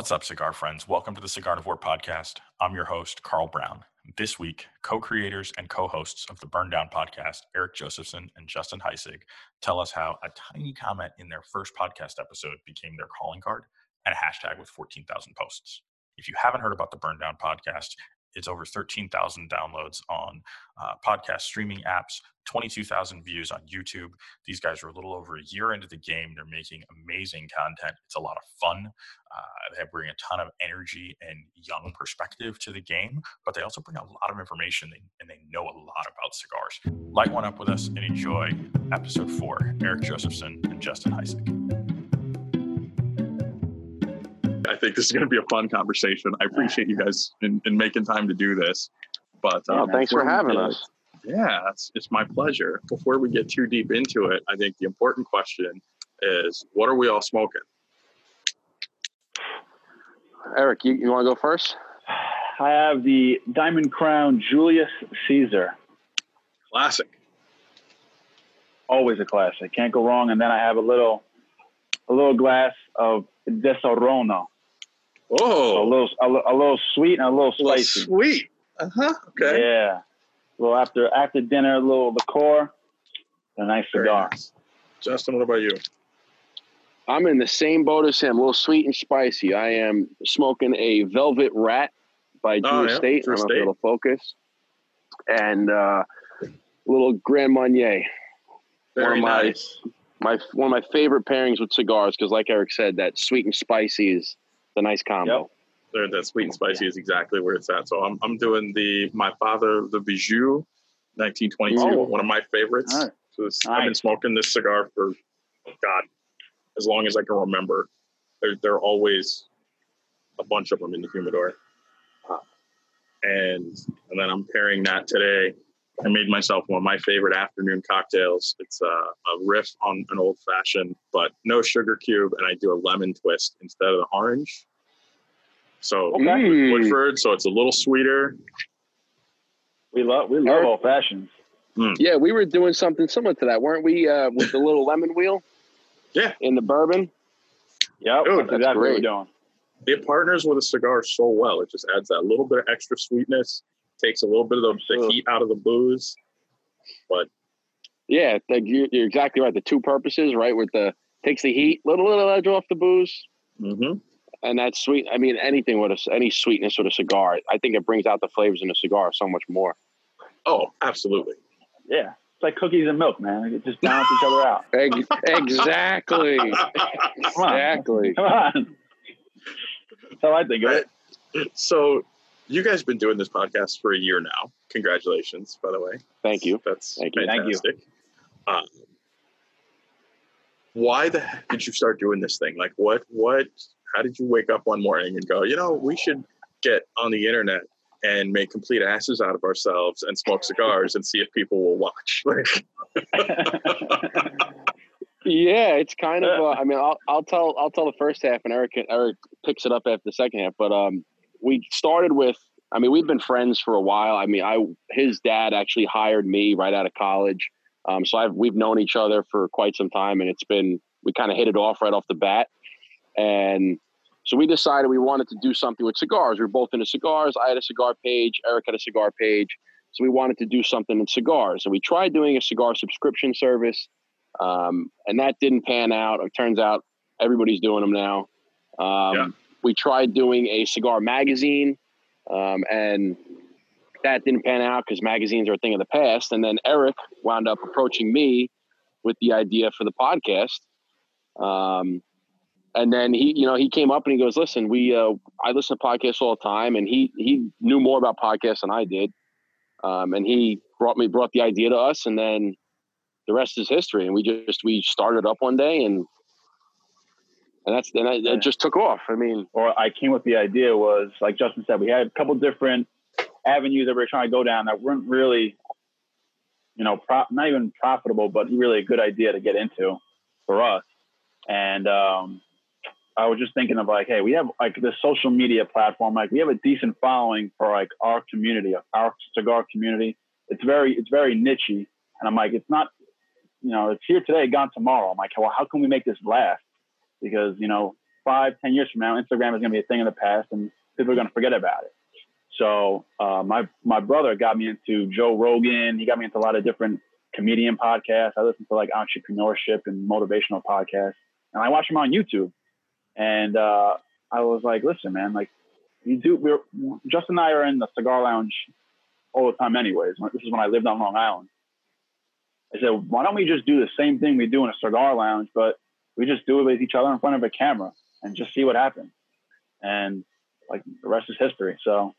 What's up, cigar friends? Welcome to the Cigarnivore podcast. I'm your host, Carl Brown. This week, co creators and co hosts of the Burndown podcast, Eric Josefson and Justin Heisig, tell us how a tiny comment in their first podcast episode became their calling card and a hashtag with 14,000 posts. If you haven't heard about the Burndown podcast, it's over 13,000 downloads on uh, podcast streaming apps, 22,000 views on YouTube. These guys are a little over a year into the game. They're making amazing content. It's a lot of fun. Uh, they bring a ton of energy and young perspective to the game, but they also bring a lot of information and they know a lot about cigars. Light one up with us and enjoy episode four Eric Josefson and Justin Heisig. I think this is going to be a fun conversation. I appreciate you guys in, in making time to do this. But uh, thanks for having get, us. Yeah, it's, it's my pleasure. Before we get too deep into it, I think the important question is what are we all smoking? Eric, you, you want to go first? I have the Diamond Crown Julius Caesar. Classic. Always a classic. Can't go wrong. And then I have a little a little glass of Disaronno. Oh, a little, a, a, little sweet and a little spicy. A little sweet. Uh huh. Okay. Yeah. Well, after after dinner, a little liqueur, a nice cigar. Nice. Justin, what about you? I'm in the same boat as him. A little sweet and spicy. I am smoking a Velvet Rat by Drew oh, yeah. Estate. Drew Estate. little focus, and uh, a little Grand Marnier. Very nice. My one of my favorite pairings with cigars because, like Eric said, that sweet and spicy is the nice combo. Yep. That sweet and spicy is exactly where it's at. So I'm I'm doing the my father the Bijou, 1922, oh. one of my favorites. Right. So this. I've been smoking this cigar for God as long as I can remember. There there are always a bunch of them in the humidor, and and then I'm pairing that today I made myself one of my favorite afternoon cocktails. It's a, a riff on an old fashioned, but no sugar cube, and I do a lemon twist instead of the orange. So okay. Woodford, so it's a little sweeter. We love we love old fashions. Mm. Yeah, we were doing something similar to that, weren't we? Uh, with the little lemon wheel. Yeah. In the bourbon. Yeah, that's exactly great. what we're doing. It partners with a cigar so well. It just adds that little bit of extra sweetness takes a little bit of the, the heat out of the booze. But yeah, like you, are exactly right. The two purposes, right? With the takes the heat, little little edge off the booze, mm-hmm. And that's sweet. I mean, anything with a, any sweetness with a cigar, I think it brings out the flavors in a cigar so much more. Oh, absolutely. Yeah, it's like cookies and milk, man. It just balance each other out. exactly. exactly. Come on. That's how I think of it. So you guys have been doing this podcast for a year now. Congratulations, by the way. Thank you. That's Thank you. fantastic. Thank you. Um, why the heck did you start doing this thing? Like, what, what, how did you wake up one morning and go, you know, we should get on the internet and make complete asses out of ourselves and smoke cigars and see if people will watch? yeah, it's kind of. Uh, I mean, I'll, I'll tell I'll tell the first half, and Eric Eric picks it up after the second half. But um, we started with I mean, we've been friends for a while. I mean, I his dad actually hired me right out of college, um, so I've we've known each other for quite some time, and it's been we kind of hit it off right off the bat, and so we decided we wanted to do something with cigars. We were both into cigars. I had a cigar page. Eric had a cigar page. So we wanted to do something in cigars, and we tried doing a cigar subscription service, um, and that didn't pan out. It turns out everybody's doing them now. Um, yeah we tried doing a cigar magazine, um, and that didn't pan out because magazines are a thing of the past. And then Eric wound up approaching me with the idea for the podcast. Um, and then he, you know, he came up and he goes, "Listen, we, uh, I listen to podcasts all the time, and he he knew more about podcasts than I did, um, and he brought me brought the idea to us, and then the rest is history. And we just we started up one day and and that's and it, just took off. I mean, or I came with the idea was like Justin said, we had a couple different avenues that we were trying to go down that weren't really, you know, pro- not even profitable, but really a good idea to get into for us. And um, I was just thinking of like, hey, we have like this social media platform, like we have a decent following for like our community, our cigar community. It's very, it's very nichey, and I'm like, it's not, you know, it's here today, gone tomorrow. I'm like, well, how can we make this last? because you know five, ten years from now, Instagram is going to be a thing in the past, and people are going to forget about it. So uh, my my brother got me into Joe Rogan. He got me into a lot of different comedian podcasts. I listen to like entrepreneurship and motivational podcasts, and I watch them on YouTube. And uh, I was like, listen, man, like you do. We're Justin and I are in the cigar lounge all the time, anyways. This is when I lived on Long Island. I said, why don't we just do the same thing we do in a cigar lounge, but we just do it with each other in front of a camera and just see what happens. And like the rest is history. So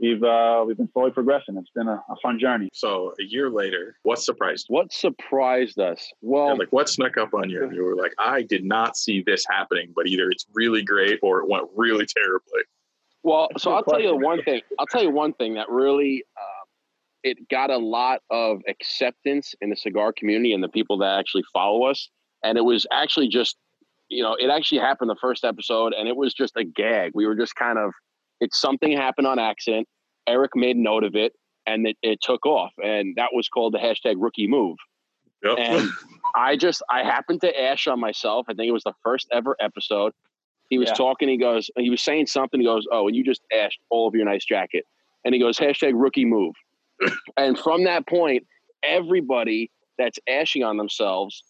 we've uh, we've been slowly progressing. It's been a, a, fun journey. So a year later, what surprised? You? What surprised us? Well, like what snuck up on you? You were like, I did not see this happening, but either it's really great or it went really terribly. Well, so I'll tell you one thing. I'll tell you one thing that really uh, it got a lot of acceptance in the cigar community and the people that actually follow us. And it was actually just, you know, it actually happened the first episode, and it was just a gag. We were just kind of, it's something happened on accident. Eric made note of it, and it, it took off, and that was called the hashtag rookie move. Yep. And I just, I happened to ash on myself. I think it was the first ever episode. He was yeah. talking. He goes, he was saying something. He goes, "Oh, and you just ashed all of your nice jacket." And he goes, "Hashtag rookie move." and from that point, everybody that's ashing on themselves.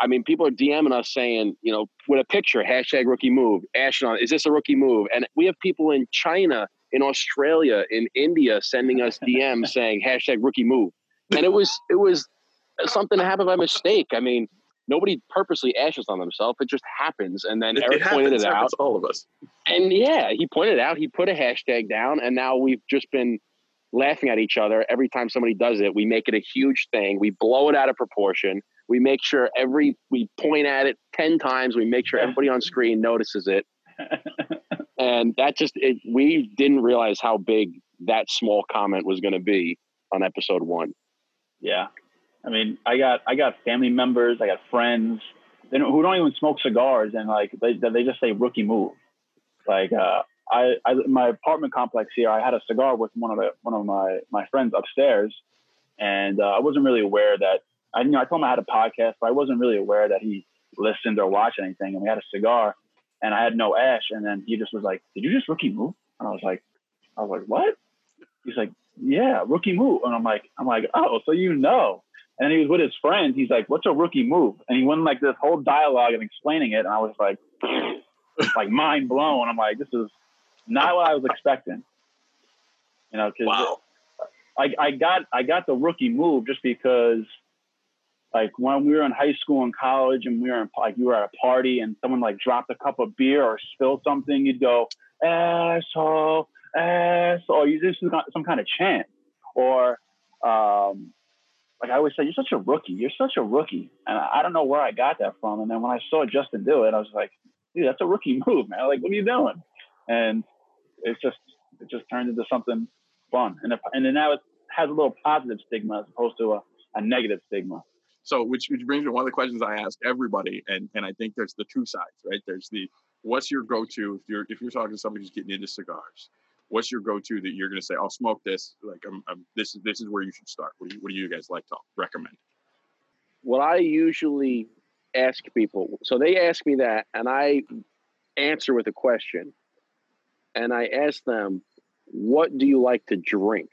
I mean, people are DMing us saying, you know, with a picture, hashtag rookie move, ashing on, is this a rookie move? And we have people in China, in Australia, in India sending us DMs saying hashtag rookie move. And it was, it was something that happened by mistake. I mean, nobody purposely ashes on themselves. It just happens. And then it, Eric it happens, pointed it out. All of us. And yeah, he pointed it out. He put a hashtag down, and now we've just been laughing at each other every time somebody does it. We make it a huge thing. We blow it out of proportion. We make sure every we point at it ten times. We make sure everybody on screen notices it. and that just it, we didn't realize how big that small comment was going to be on episode one. Yeah, I mean, I got I got family members, I got friends who don't even smoke cigars, and like they they just say rookie move. Like uh, I, I my apartment complex here, I had a cigar with one of the one of my my friends upstairs, and uh, I wasn't really aware that I you know I told him I had a podcast, but I wasn't really aware that he listened or watched anything. And we had a cigar, and I had no ash, and then he just was like, "Did you just rookie move?" And I was like, "I was like, what?" He's like, "Yeah, rookie move," and I'm like, "I'm like, oh, so you know." And he was with his friends. He's like, "What's a rookie move?" And he went like this whole dialogue and explaining it, and I was like, like mind blown. I'm like, "This is not what I was expecting." You know, because wow. I, I got I got the rookie move just because, like when we were in high school and college, and we were in like you were at a party, and someone like dropped a cup of beer or spilled something, you'd go asshole, asshole. You just got some kind of chant, or um, like I always say, you're such a rookie. You're such a rookie. And I, don't know where I got that from. And then when I saw Justin do it, I was like, dude, that's a rookie move, man. Like, what are you doing? And it's just, it just turned into something fun. And, and then now it has a little positive stigma as opposed to a, a negative stigma. So, which, which brings me to one of the questions I ask everybody. And, and I think there's the two sides, right? There's the, what's your go-to if you're, if you're talking to somebody who's getting into cigars? what's your go-to that you're going to say i'll smoke this like I'm, I'm, this is this is where you should start what do you, what do you guys like to recommend what i usually ask people so they ask me that and i answer with a question and i ask them what do you like to drink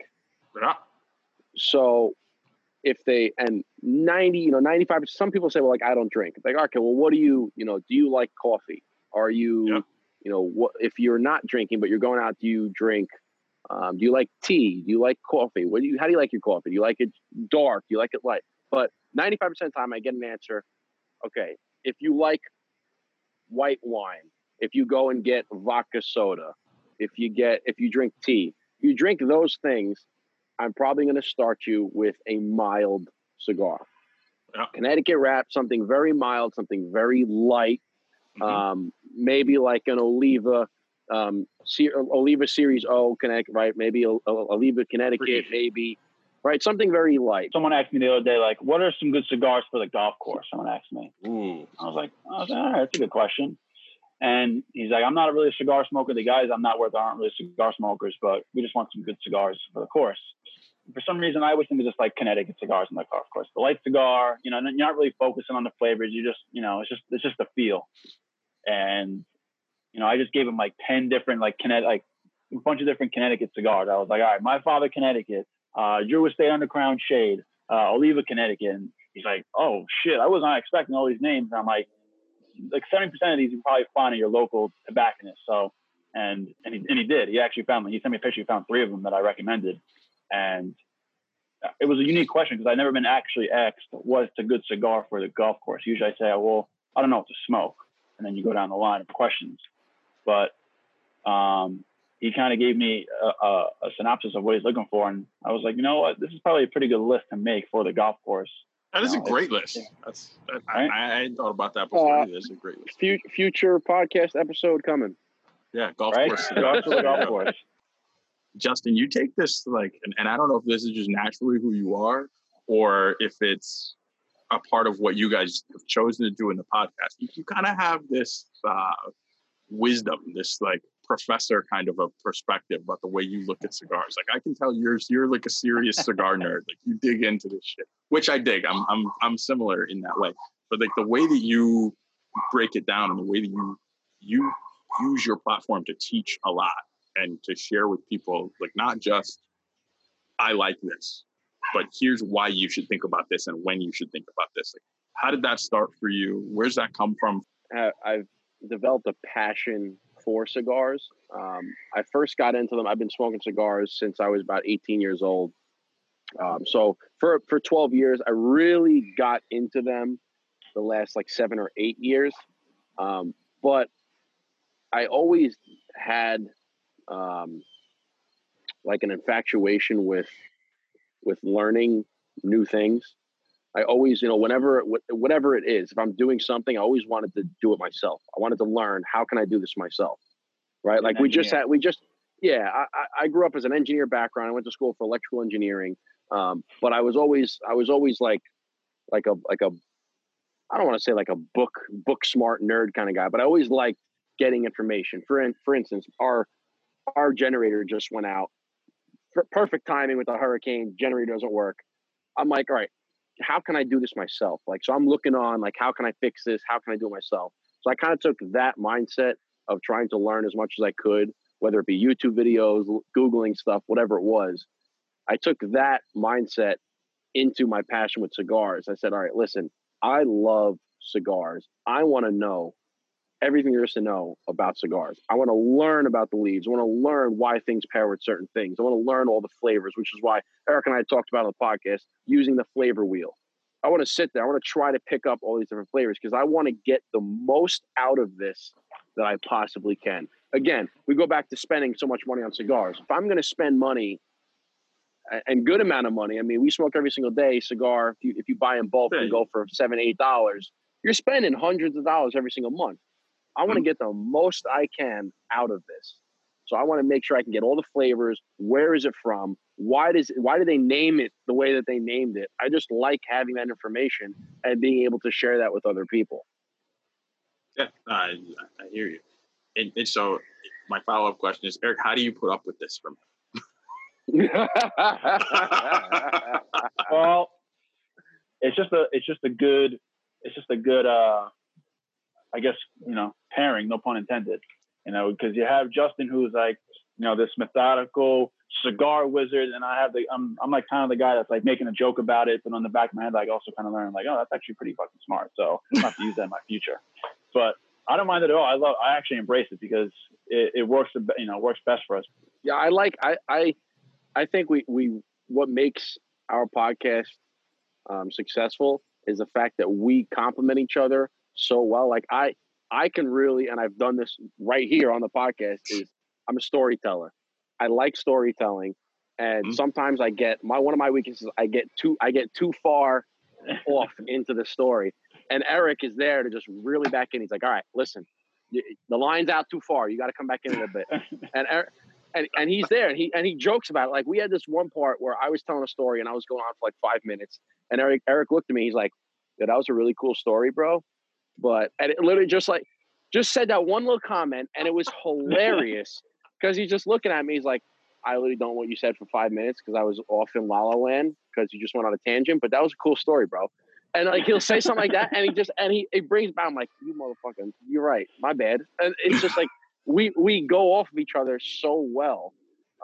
yeah. so if they and 90 you know 95 some people say well like i don't drink. It's like okay well what do you you know do you like coffee? Are you yeah. you know what if you're not drinking but you're going out do you drink um, do you like tea? Do you like coffee? What do you how do you like your coffee? Do you like it dark? Do you like it light? But 95% of the time i get an answer okay if you like white wine if you go and get vodka soda if you get if you drink tea you drink those things i'm probably going to start you with a mild cigar yeah. connecticut wrap something very mild something very light mm-hmm. um, maybe like an Oliva, um, Oliva Series O, Connecticut, right? Maybe a, a Oliva Connecticut, maybe, right? Something very light. Someone asked me the other day, like, what are some good cigars for the golf course? Someone asked me. Mm. I was like, oh, that's a good question. And he's like, I'm not really a cigar smoker. The guys I'm not with aren't really cigar smokers, but we just want some good cigars for the course. For some reason, I always think of just like Connecticut cigars in the of course. The light cigar, you know, you're not really focusing on the flavors. You just, you know, it's just it's just the feel. And you know, I just gave him like 10 different, like, Connecticut, like a bunch of different Connecticut cigars. I was like, all right, my father, Connecticut, uh, Drew Estate Undercrown Shade, uh, Oliva, Connecticut. And he's like, oh shit, I was not expecting all these names. And I'm like, like 70% of these you probably find at your local tobacconist. So, and, and he, and he did, he actually found. He sent me a picture. He found three of them that I recommended. And it was a unique question because I'd never been actually asked what's a good cigar for the golf course. Usually I say, well, I don't know what to smoke. And then you go down the line of questions. But um, he kind of gave me a, a, a, synopsis of what he's looking for. And I was like, you know what? This is probably a pretty good list to make for the golf course. That is you a great list. That's that, right? I, I thought about that before. Uh, That's a great list. Future podcast episode coming. Yeah, golf right? course. golf to the golf course. Justin, you take this like, and, and I don't know if this is just naturally who you are, or if it's a part of what you guys have chosen to do in the podcast. You, you kind of have this uh, wisdom, this like professor kind of a perspective about the way you look at cigars. Like I can tell you're you're like a serious cigar nerd. Like you dig into this shit, which I dig. I'm I'm I'm similar in that way. But like the way that you break it down and the way that you you use your platform to teach a lot and to share with people like not just I like this, but here's why you should think about this and when you should think about this. Like, how did that start for you? Where's that come from? I've developed a passion for cigars. Um, I first got into them. I've been smoking cigars since I was about 18 years old. Um, so for for 12 years, I really got into them the last like seven or eight years. Um, but I always had um, like an infatuation with with learning new things. I always, you know, whenever whatever it is, if I'm doing something, I always wanted to do it myself. I wanted to learn how can I do this myself, right? Like we just had, we just, yeah. I, I grew up as an engineer background. I went to school for electrical engineering, um, but I was always, I was always like, like a, like a, I don't want to say like a book, book smart nerd kind of guy, but I always liked getting information. For in, for instance, our our generator just went out. perfect timing with the hurricane. Generator doesn't work. I'm like, all right, how can I do this myself? Like, so I'm looking on like, how can I fix this? How can I do it myself? So I kind of took that mindset of trying to learn as much as I could, whether it be YouTube videos, Googling stuff, whatever it was. I took that mindset into my passion with cigars. I said, all right, listen, I love cigars. I want to know everything there is to know about cigars. I want to learn about the leaves. I want to learn why things pair with certain things. I want to learn all the flavors, which is why Eric and I talked about on the podcast using the flavor wheel. I want to sit there. I want to try to pick up all these different flavors because I want to get the most out of this that I possibly can. Again, we go back to spending so much money on cigars. If I'm going to spend money and good amount of money, I mean, we smoke every single day cigar. If you, if you buy in bulk and go for seven, eight dollars, you're spending hundreds of dollars every single month. I want to mm-hmm. get the most I can out of this. So I want to make sure I can get all the flavors. Where is it from? Why does why do they name it the way that they named it? I just like having that information and being able to share that with other people. Yeah, I, I hear you. And, and so my follow up question is, Eric, how do you put up with this from him? well, it's just a it's just a good it's just a good uh I guess, you know, pairing, no pun intended, you know, because you have Justin who's like, you know, this methodical cigar wizard, and I have the, I'm, I'm like kind of the guy that's like making a joke about it, but on the back of my head, like also kind of learning, like, oh, that's actually pretty fucking smart. So I'm have to use that in my future. But I don't mind it at all. I love, I actually embrace it because it, it works, you know, works best for us. Yeah, I like, I, I, I think we, we, what makes our podcast um, successful is the fact that we complement each other so well. Like I I can really, and I've done this right here on the podcast, is I'm a storyteller. I like storytelling. And mm-hmm. sometimes I get my one of my weaknesses, I get too I get too far off into the story. And Eric is there to just really back in. He's like, all right, listen, the line's out too far. You got to come back in a little bit. And Eric, and, and he's there and he and he jokes about it. Like we had this one part where I was telling a story and I was going on for like five minutes. And Eric Eric looked at me, he's like, yeah, that was a really cool story, bro. But and it literally just like just said that one little comment, and it was hilarious because he's just looking at me. He's like, "I literally don't know what you said for five minutes because I was off in La La Land because you just went on a tangent." But that was a cool story, bro. And like he'll say something like that, and he just and he it brings back. I'm like, "You motherfucker, you're right. My bad." And it's just like we we go off of each other so well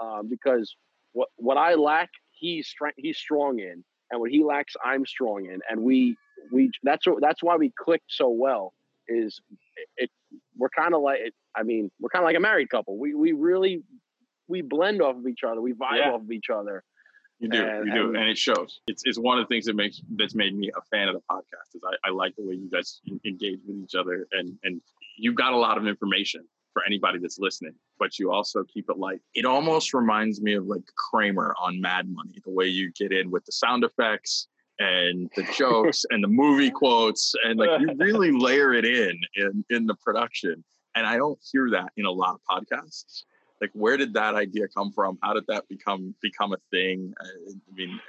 um, because what what I lack, he's strong he's strong in, and what he lacks, I'm strong in, and we we that's that's why we clicked so well. Is it, it we're kind of like I mean we're kind of like a married couple. We we really we blend off of each other. We vibe yeah. off of each other. You do, and, you do, and, and, it shows. It's it's one of the things that makes that's made me a fan of the podcast. Is I, I like the way you guys engage with each other, and and you've got a lot of information for anybody that's listening, but you also keep it light. It almost reminds me of like Cramer on Mad Money, the way you get in with the sound effects and the jokes and the movie quotes, and like you really layer it in in in the production. And I don't hear that in a lot of podcasts. Like, where did that idea come from? How did that become become a thing? I mean,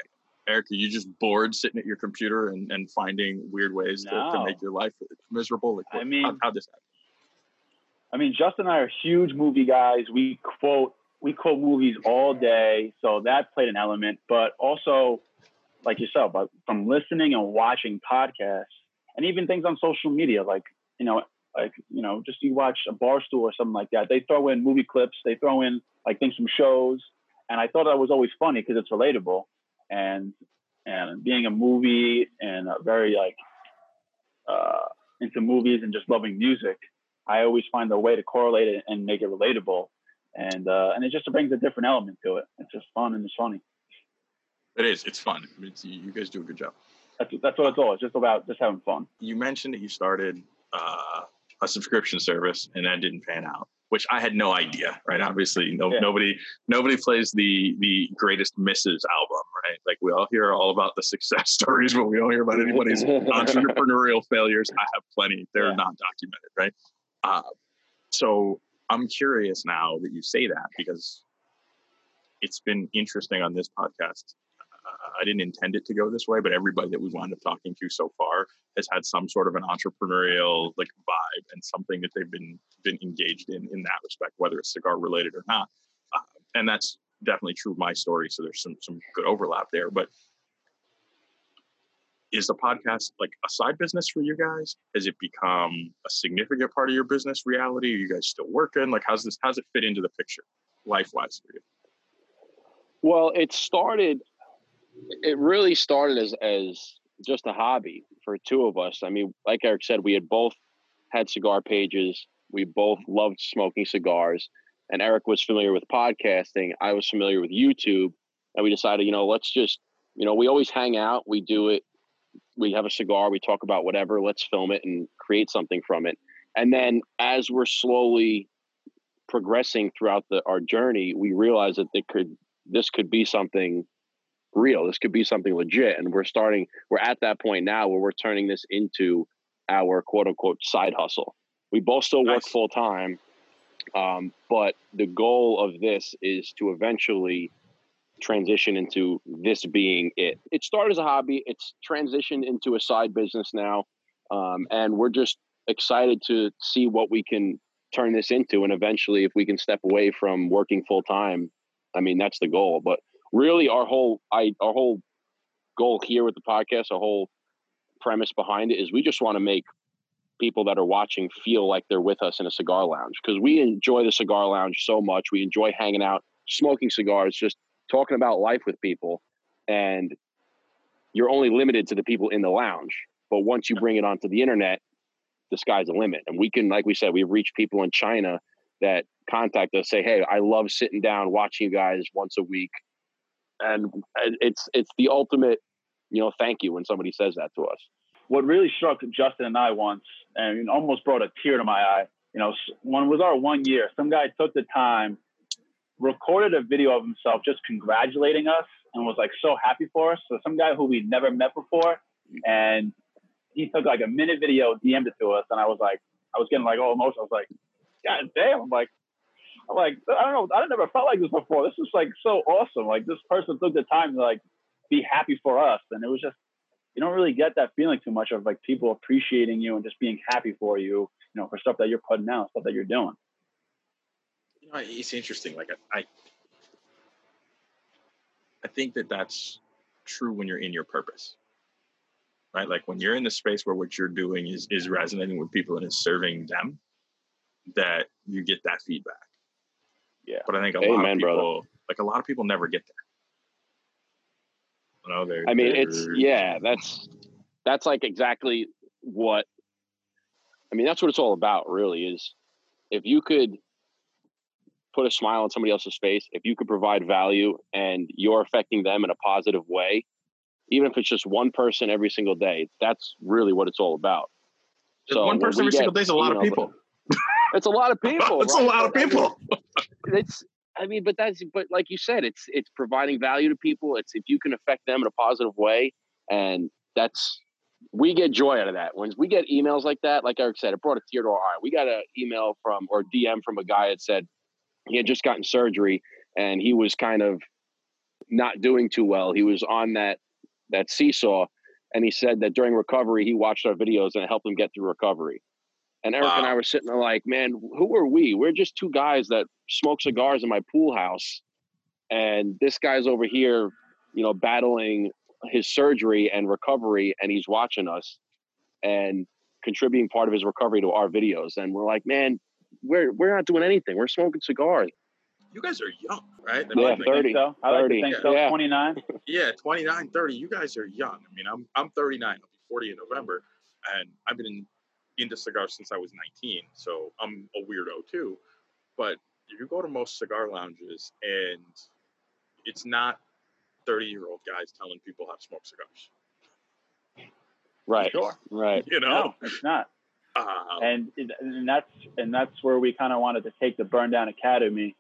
Eric, are you just bored sitting at your computer and, and finding weird ways no. to, to make your life miserable? Like, what, I mean, how, how this happen? I mean, Justin and I are huge movie guys. We quote we quote movies all day, so that played an element. But also, like yourself, but from listening and watching podcasts, and even things on social media, like you know, like you know, just you watch a Barstool or something like that. They throw in movie clips. They throw in like things from shows, and I thought that was always funny because it's relatable. And and being a movie and a very like uh, into movies and just loving music, I always find a way to correlate it and make it relatable, and uh, and it just brings a different element to it. It's just fun and it's funny. It is. It's fun. It's, you guys do a good job. That's that's what it's all. It's just about just having fun. You mentioned that you started uh, a subscription service and that didn't pan out, which I had no idea. Right? Obviously, no, yeah. nobody nobody plays the the greatest misses album. Right? Like we all hear all about the success stories, but we don't hear about anybody's entrepreneurial failures. I have plenty. They're yeah. not documented. Right? Uh, so I'm curious now that you say that because it's been interesting on this podcast. I didn't intend it to go this way, but everybody that we wound up talking to so far has had some sort of an entrepreneurial like vibe and something that they've been been engaged in in that respect, whether it's cigar related or not. Uh, and that's definitely true of my story. So there's some some good overlap there. But is the podcast like a side business for you guys? Has it become a significant part of your business reality? Are you guys still working? Like, how's this? How's it fit into the picture, life wise for you? Well, it started. It really started as as just a hobby for two of us. I mean, like Eric said, we had both had cigar pages. We both loved smoking cigars, and Eric was familiar with podcasting. I was familiar with YouTube, and we decided, you know, let's just, you know, we always hang out. We do it we have a cigar, we talk about whatever, let's film it and create something from it. And then as we're slowly progressing throughout the our journey, we realized that it could this could be something real. This could be something legit. And we're starting, we're at that point now where we're turning this into our quote unquote side hustle. We both still work nice. full time. Um, but the goal of this is to eventually transition into this being it. It started as a hobby. It's transitioned into a side business now, um, and we're just excited to see what we can turn this into. And eventually, if we can step away from working full time, I mean that's the goal. But really, our whole I our whole goal here with the podcast, our whole premise behind it is we just want to make people that are watching feel like they're with us in a cigar lounge because we enjoy the cigar lounge so much. We enjoy hanging out, smoking cigars, just talking about life with people and you're only limited to the people in the lounge. But once you bring it onto the internet the sky's the limit. And we can like we said we've reached people in china that contact us say hey i love sitting down watching you guys once a week and it's it's the ultimate you know thank you when somebody says that to us what really struck justin and i once and almost brought a tear to my eye you know when was our one year some guy took the time recorded a video of himself just congratulating us and was like so happy for us. So some guy who we'd never met before, and he took like a minute video, DM'd it to us, and I was like, I was getting like all emotional. I was like, God damn! I'm like, Like, I don't know, I never felt like this before. This is like so awesome. Like this person took the time to like be happy for us, and it was just you don't really get that feeling too much of like people appreciating you and just being happy for you, you know, for stuff that you're putting out, stuff that you're doing it's interesting. Like I, I think that that's true when you're in your purpose, right? Like when you're in the space where what you're doing is is resonating with people and is serving them. that you get that feedback. Yeah. But I think a Amen, lot of people, brother. like a lot of people, never get there. You know, I mean, it's yeah. That's that's like exactly what. I mean, that's what it's all about. Really, is if you could put a smile on somebody else's face, if you could provide value and you're affecting them in a positive way, even if it's just one person every single day, that's really what it's all about. So one person every get, single day is a lot of know, people. It's a lot of people. it's right? a lot of people. It's I mean, but that's but like you said, it's it's providing value to people. It's if you can affect them in a positive way, and that's we get joy out of that. When we get emails like that, like Eric said, it brought a tear to our eye. We got an email from or DM from a guy that said he had just gotten surgery and he was kind of not doing too well. He was on that that seesaw, and he said that during recovery he watched our videos and it helped him get through recovery. And Eric wow. and I were sitting there like, man, who are we? We're just two guys that smoke cigars in my pool house, and this guy's over here, you know, battling his surgery and recovery, and he's watching us and contributing part of his recovery to our videos. And we're like, man, we're we're not doing anything. We're smoking cigars you guys are young, right? I yeah, 30. So. I 30. like to think so. Yeah. 29. yeah, 29, 30. You guys are young. I mean, I'm I'm 39. I'll be 40 in November, and I've been in, into cigars since I was 19. So I'm a weirdo too. But you go to most cigar lounges, and it's not 30 year old guys telling people how to smoke cigars. Right. Sure. Right. You know, no, it's not. Um, and and that's and that's where we kind of wanted to take the Burndown Academy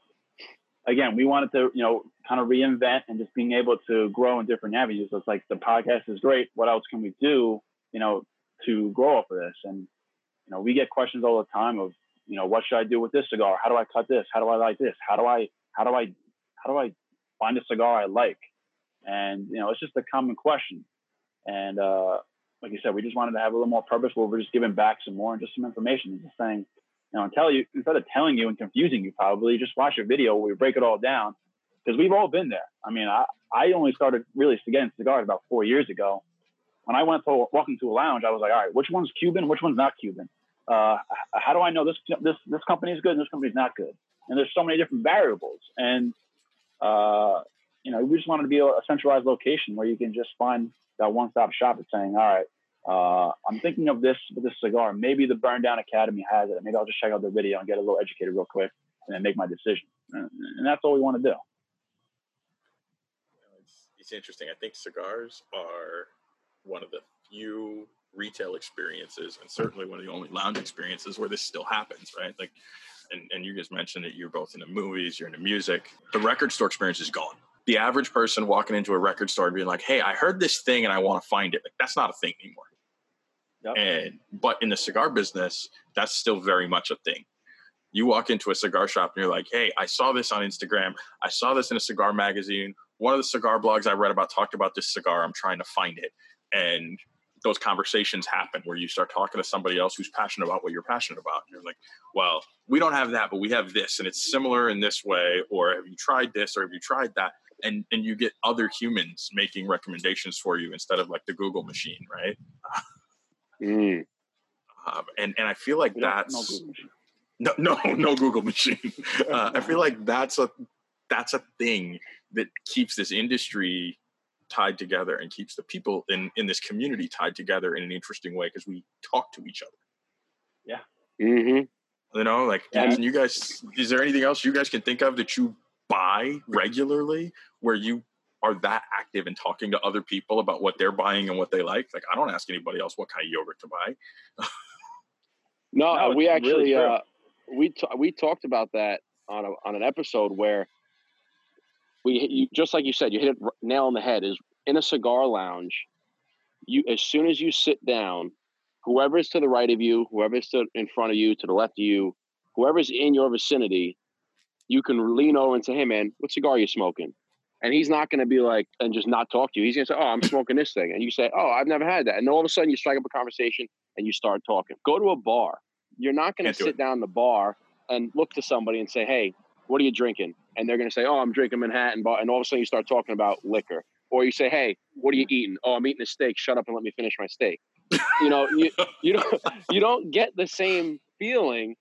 again, we wanted to, you know, kind of reinvent and just being able to grow in different avenues. So it's like the podcast is great. What else can we do, you know, to grow off of this? And, you know, we get questions all the time of, you know, what should I do with this cigar? How do I cut this? How do I like this? How do I, how do I, how do I find a cigar I like? And, you know, it's just a common question. And, uh, like you said, we just wanted to have a little more purpose where we're just giving back some more and just some information and just saying, you know, and tell you instead of telling you and confusing you, probably just watch a video where we break it all down because we've all been there. I mean, I, I only started really getting cigars about four years ago. When I went to walk into a lounge, I was like, all right, which one's Cuban, which one's not Cuban? Uh, how do I know this this this company is good and this company is not good? And there's so many different variables. And uh, you know, we just wanted to be a centralized location where you can just find that one-stop shop. It's saying, all right, uh, I'm thinking of this with this cigar. Maybe the Burndown Academy has it. Maybe I'll just check out the video and get a little educated real quick and then make my decision. And, and that's all we want to do. It's, it's interesting. I think cigars are one of the few retail experiences and certainly one of the only lounge experiences where this still happens, right? Like, and, and you just mentioned that you're both into movies, you're into music. The record store experience is gone the average person walking into a record store and being like, "Hey, I heard this thing and I want to find it." Like that's not a thing anymore. Yep. And but in the cigar business, that's still very much a thing. You walk into a cigar shop and you're like, "Hey, I saw this on Instagram. I saw this in a cigar magazine. One of the cigar blogs I read about talked about this cigar. I'm trying to find it." And those conversations happen where you start talking to somebody else who's passionate about what you're passionate about. And you're like, well, we don't have that, but we have this, and it's similar in this way. Or have you tried this? Or have you tried that? And and you get other humans making recommendations for you instead of like the Google machine, right? Mm. Um, and and I feel like that's no no no Google machine. Uh, I feel like that's a that's a thing that keeps this industry tied together and keeps the people in in this community tied together in an interesting way because we talk to each other. Yeah. Mm-hmm. You know, like yeah. you guys, is there anything else you guys can think of that you buy regularly where you are that active in talking to other people about what they're buying and what they like. Like I don't ask anybody else what kind of yogurt to buy. no, no we actually really uh, we t- we talked about that on a, on an episode where we you, just like you said, you hit it nail on the head. Is in a cigar lounge, you as soon as you sit down, whoever's to the right of you, whoever's to, in front of you, to the left of you, whoever's in your vicinity, you can lean over and say, "Hey, man, what cigar are you smoking?" and he's not going to be like and just not talk to you. He's going to say, "Oh, I'm smoking this thing," and you say, "Oh, I've never had that," and all of a sudden you strike up a conversation and you start talking. Go to a bar. You're not going to sit down in the bar and look to somebody and say, "Hey, what are you drinking?" And they're going to say, "Oh, I'm drinking Manhattan," bar. and all of a sudden you start talking about liquor. Or you say, "Hey, what are you eating?" "Oh, I'm eating a steak." Shut up and let me finish my steak. you know, you you don't you don't get the same feeling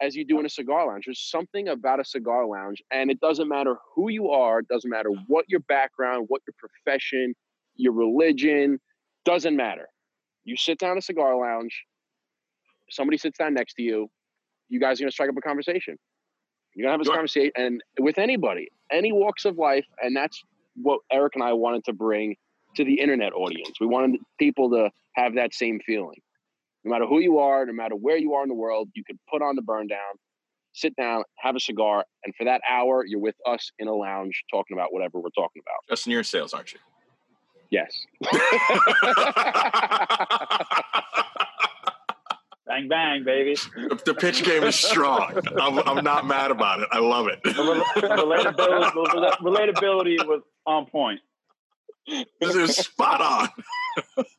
as you do in a cigar lounge. There's something about a cigar lounge, and it doesn't matter who you are, it doesn't matter what your background, what your profession, your religion, doesn't matter. You sit down at a cigar lounge, somebody sits down next to you, you guys are gonna strike up a conversation. You're gonna have this sure. conversation and with anybody, any walks of life, and that's what Eric and I wanted to bring to the internet audience. We wanted people to have that same feeling. No matter who you are, no matter where you are in the world, you can put on the Burndown, sit down, have a cigar, and for that hour, you're with us in a lounge talking about whatever we're talking about. Justin, you're in sales, aren't you? Yes. bang bang, baby. The pitch game is strong. I'm, I'm not mad about it. I love it. relatability, relatability was on point. This is spot on.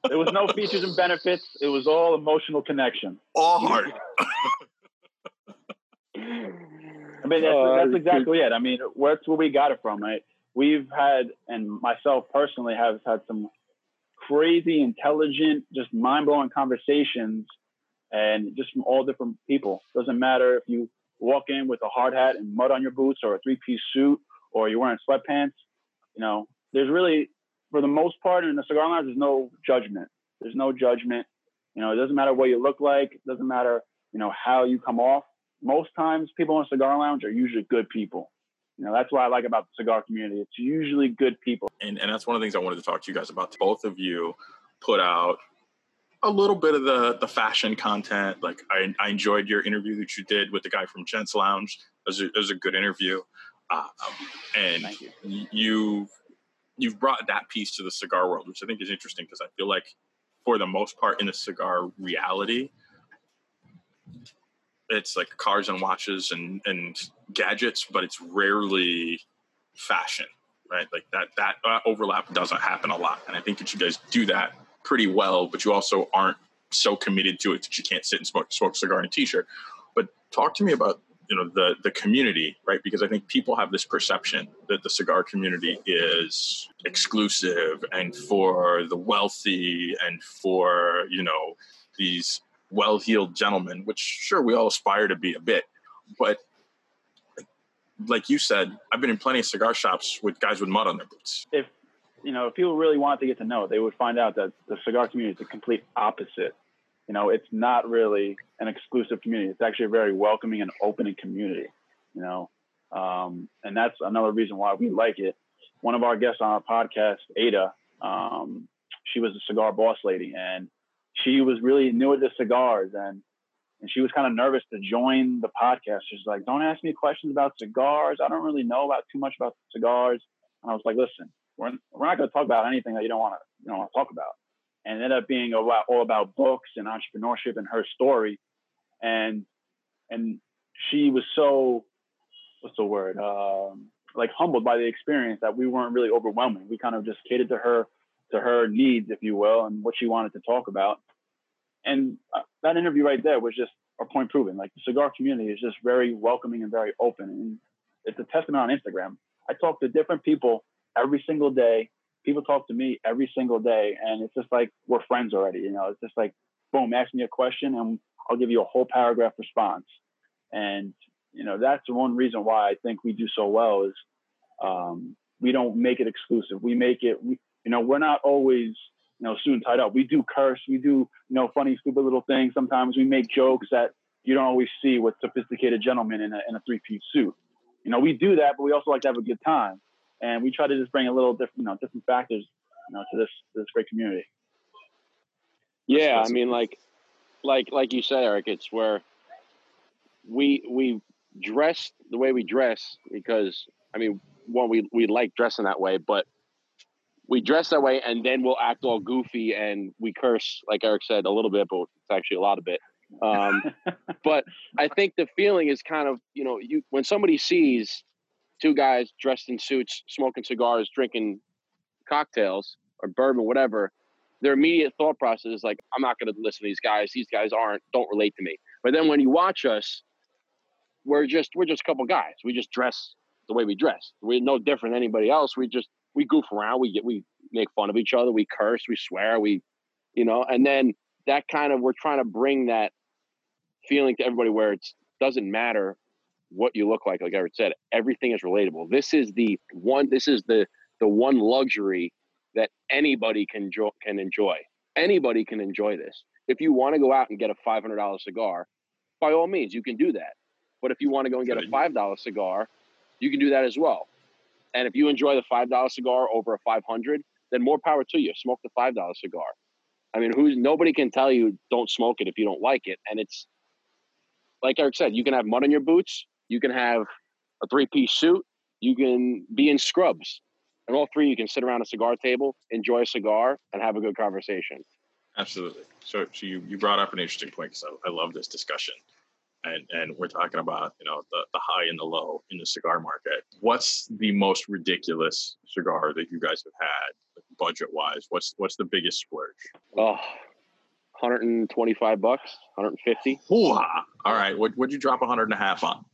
there was no features and benefits. It was all emotional connection. All heart. I mean, that's, uh, that's exactly it. I mean, where's where we got it from, right? We've had, and myself personally have had some crazy, intelligent, just mind blowing conversations, and just from all different people. Doesn't matter if you walk in with a hard hat and mud on your boots, or a three piece suit, or you're wearing sweatpants. You know, there's really for the most part in the cigar lounge, there's no judgment. There's no judgment. You know, it doesn't matter what you look like. It doesn't matter, you know, how you come off. Most times, people in a cigar lounge are usually good people. You know, that's what I like about the cigar community. It's usually good people. And, and that's one of the things I wanted to talk to you guys about. Both of you put out a little bit of the the fashion content. Like I, I enjoyed your interview that you did with the guy from Gents Lounge. It was a, it was a good interview. Uh, um, and you. you you've brought that piece to the cigar world, which I think is interesting because I feel like for the most part in the cigar reality, it's like cars and watches and, and gadgets, but it's rarely fashion, right? Like that, that uh, overlap doesn't happen a lot. And I think that you guys do that pretty well, but you also aren't so committed to it that you can't sit and smoke, smoke a cigar in a t-shirt. But talk to me about you know the the community right? Because i think people have this perception that the cigar community is exclusive and for the wealthy and for you know these well-heeled gentlemen which sure we all aspire to be a bit. But like you said i've been in plenty of cigar shops with guys with mud on their boots. If you know if people really wanted to get to know they would find out that the cigar community is the complete opposite you know, it's not really an exclusive community. It's actually a very welcoming and opening community, you know, um, and that's another reason why we like it. One of our guests on our podcast, Ada, um, she was a cigar boss lady and she was really new to cigars and and she was kind of nervous to join the podcast. She's like, "Don't ask me questions about cigars. I don't really know about too much about cigars." And I was like, "Listen, we're, we're not going to talk about anything that you don't want to you don't want to talk about." and ended up being about, all about books and entrepreneurship and her story. And and she was so what's the word um, like humbled by the experience that we weren't really overwhelming. We kind of just catered to her to her needs, if you will, and what she wanted to talk about. And uh, that interview right there was just a point proven. Like the cigar community is just very welcoming and very open, and it's a testament on Instagram. I talk to different people every single day. People talk to me every single day and it's just like we're friends already you know? It's just like boom ask me a question and i'll give you a whole paragraph response. And you know that's one reason why i think we do so well is um, we don't make it exclusive. We make it we, you know we're not always you know and tied up. We do curse we do you know funny stupid little things. Sometimes we make jokes that you don't always see with sophisticated gentlemen in a, in a three-piece suit. You know we do that but we also like to have a good time and we try to just bring a little different, you know, different factors, you know, to this this great community. Yeah, I mean, like, like, like you said, Eric, it's where we we dress the way we dress because I mean, one we we like dressing that way, but we dress that way and then we'll act all goofy and we curse, like Eric said, a little bit, but it's actually a lot of it. Um, but I think the feeling is kind of, you know, you when somebody sees two guys dressed in suits, smoking cigars, drinking cocktails or bourbon, whatever, their immediate thought process is like, I'm not going to listen to these guys. These guys aren't, don't relate to me. But then when you watch us, we're just, we're just a couple guys. We just dress the way we dress. We're no different than anybody else. We just, we goof around. We get, we make fun of each other. We curse, we swear, we, you know, and then that kind of, we're trying to bring that feeling to everybody where it's, doesn't matter what you look like. Like I said, everything is relatable. This is the one. This is the the one luxury that anybody can jo- can enjoy. Anybody can enjoy this. If you want to go out and get a five hundred dollar cigar, by all means, you can do that. But if you want to go and get a five dollar cigar, you can do that as well. And if you enjoy the five dollar cigar over a five hundred, then more power to you. Smoke the five dollar cigar. I mean, who's nobody can tell you don't smoke it if you don't like it. And it's like Eric said, you can have mud on your boots, you can have a three piece suit, you can be in scrubs. And all three, you can sit around a cigar table, enjoy a cigar, and have a good conversation. Absolutely. So, so you, you brought up an interesting point because I, I love this discussion. And and we're talking about you know the, the high and the low in the cigar market. What's the most ridiculous cigar that you guys have had budget wise what's what's the biggest splurge? Oh 125 bucks 150 Ooh, all right. What would you drop 100 and a hundred and a half on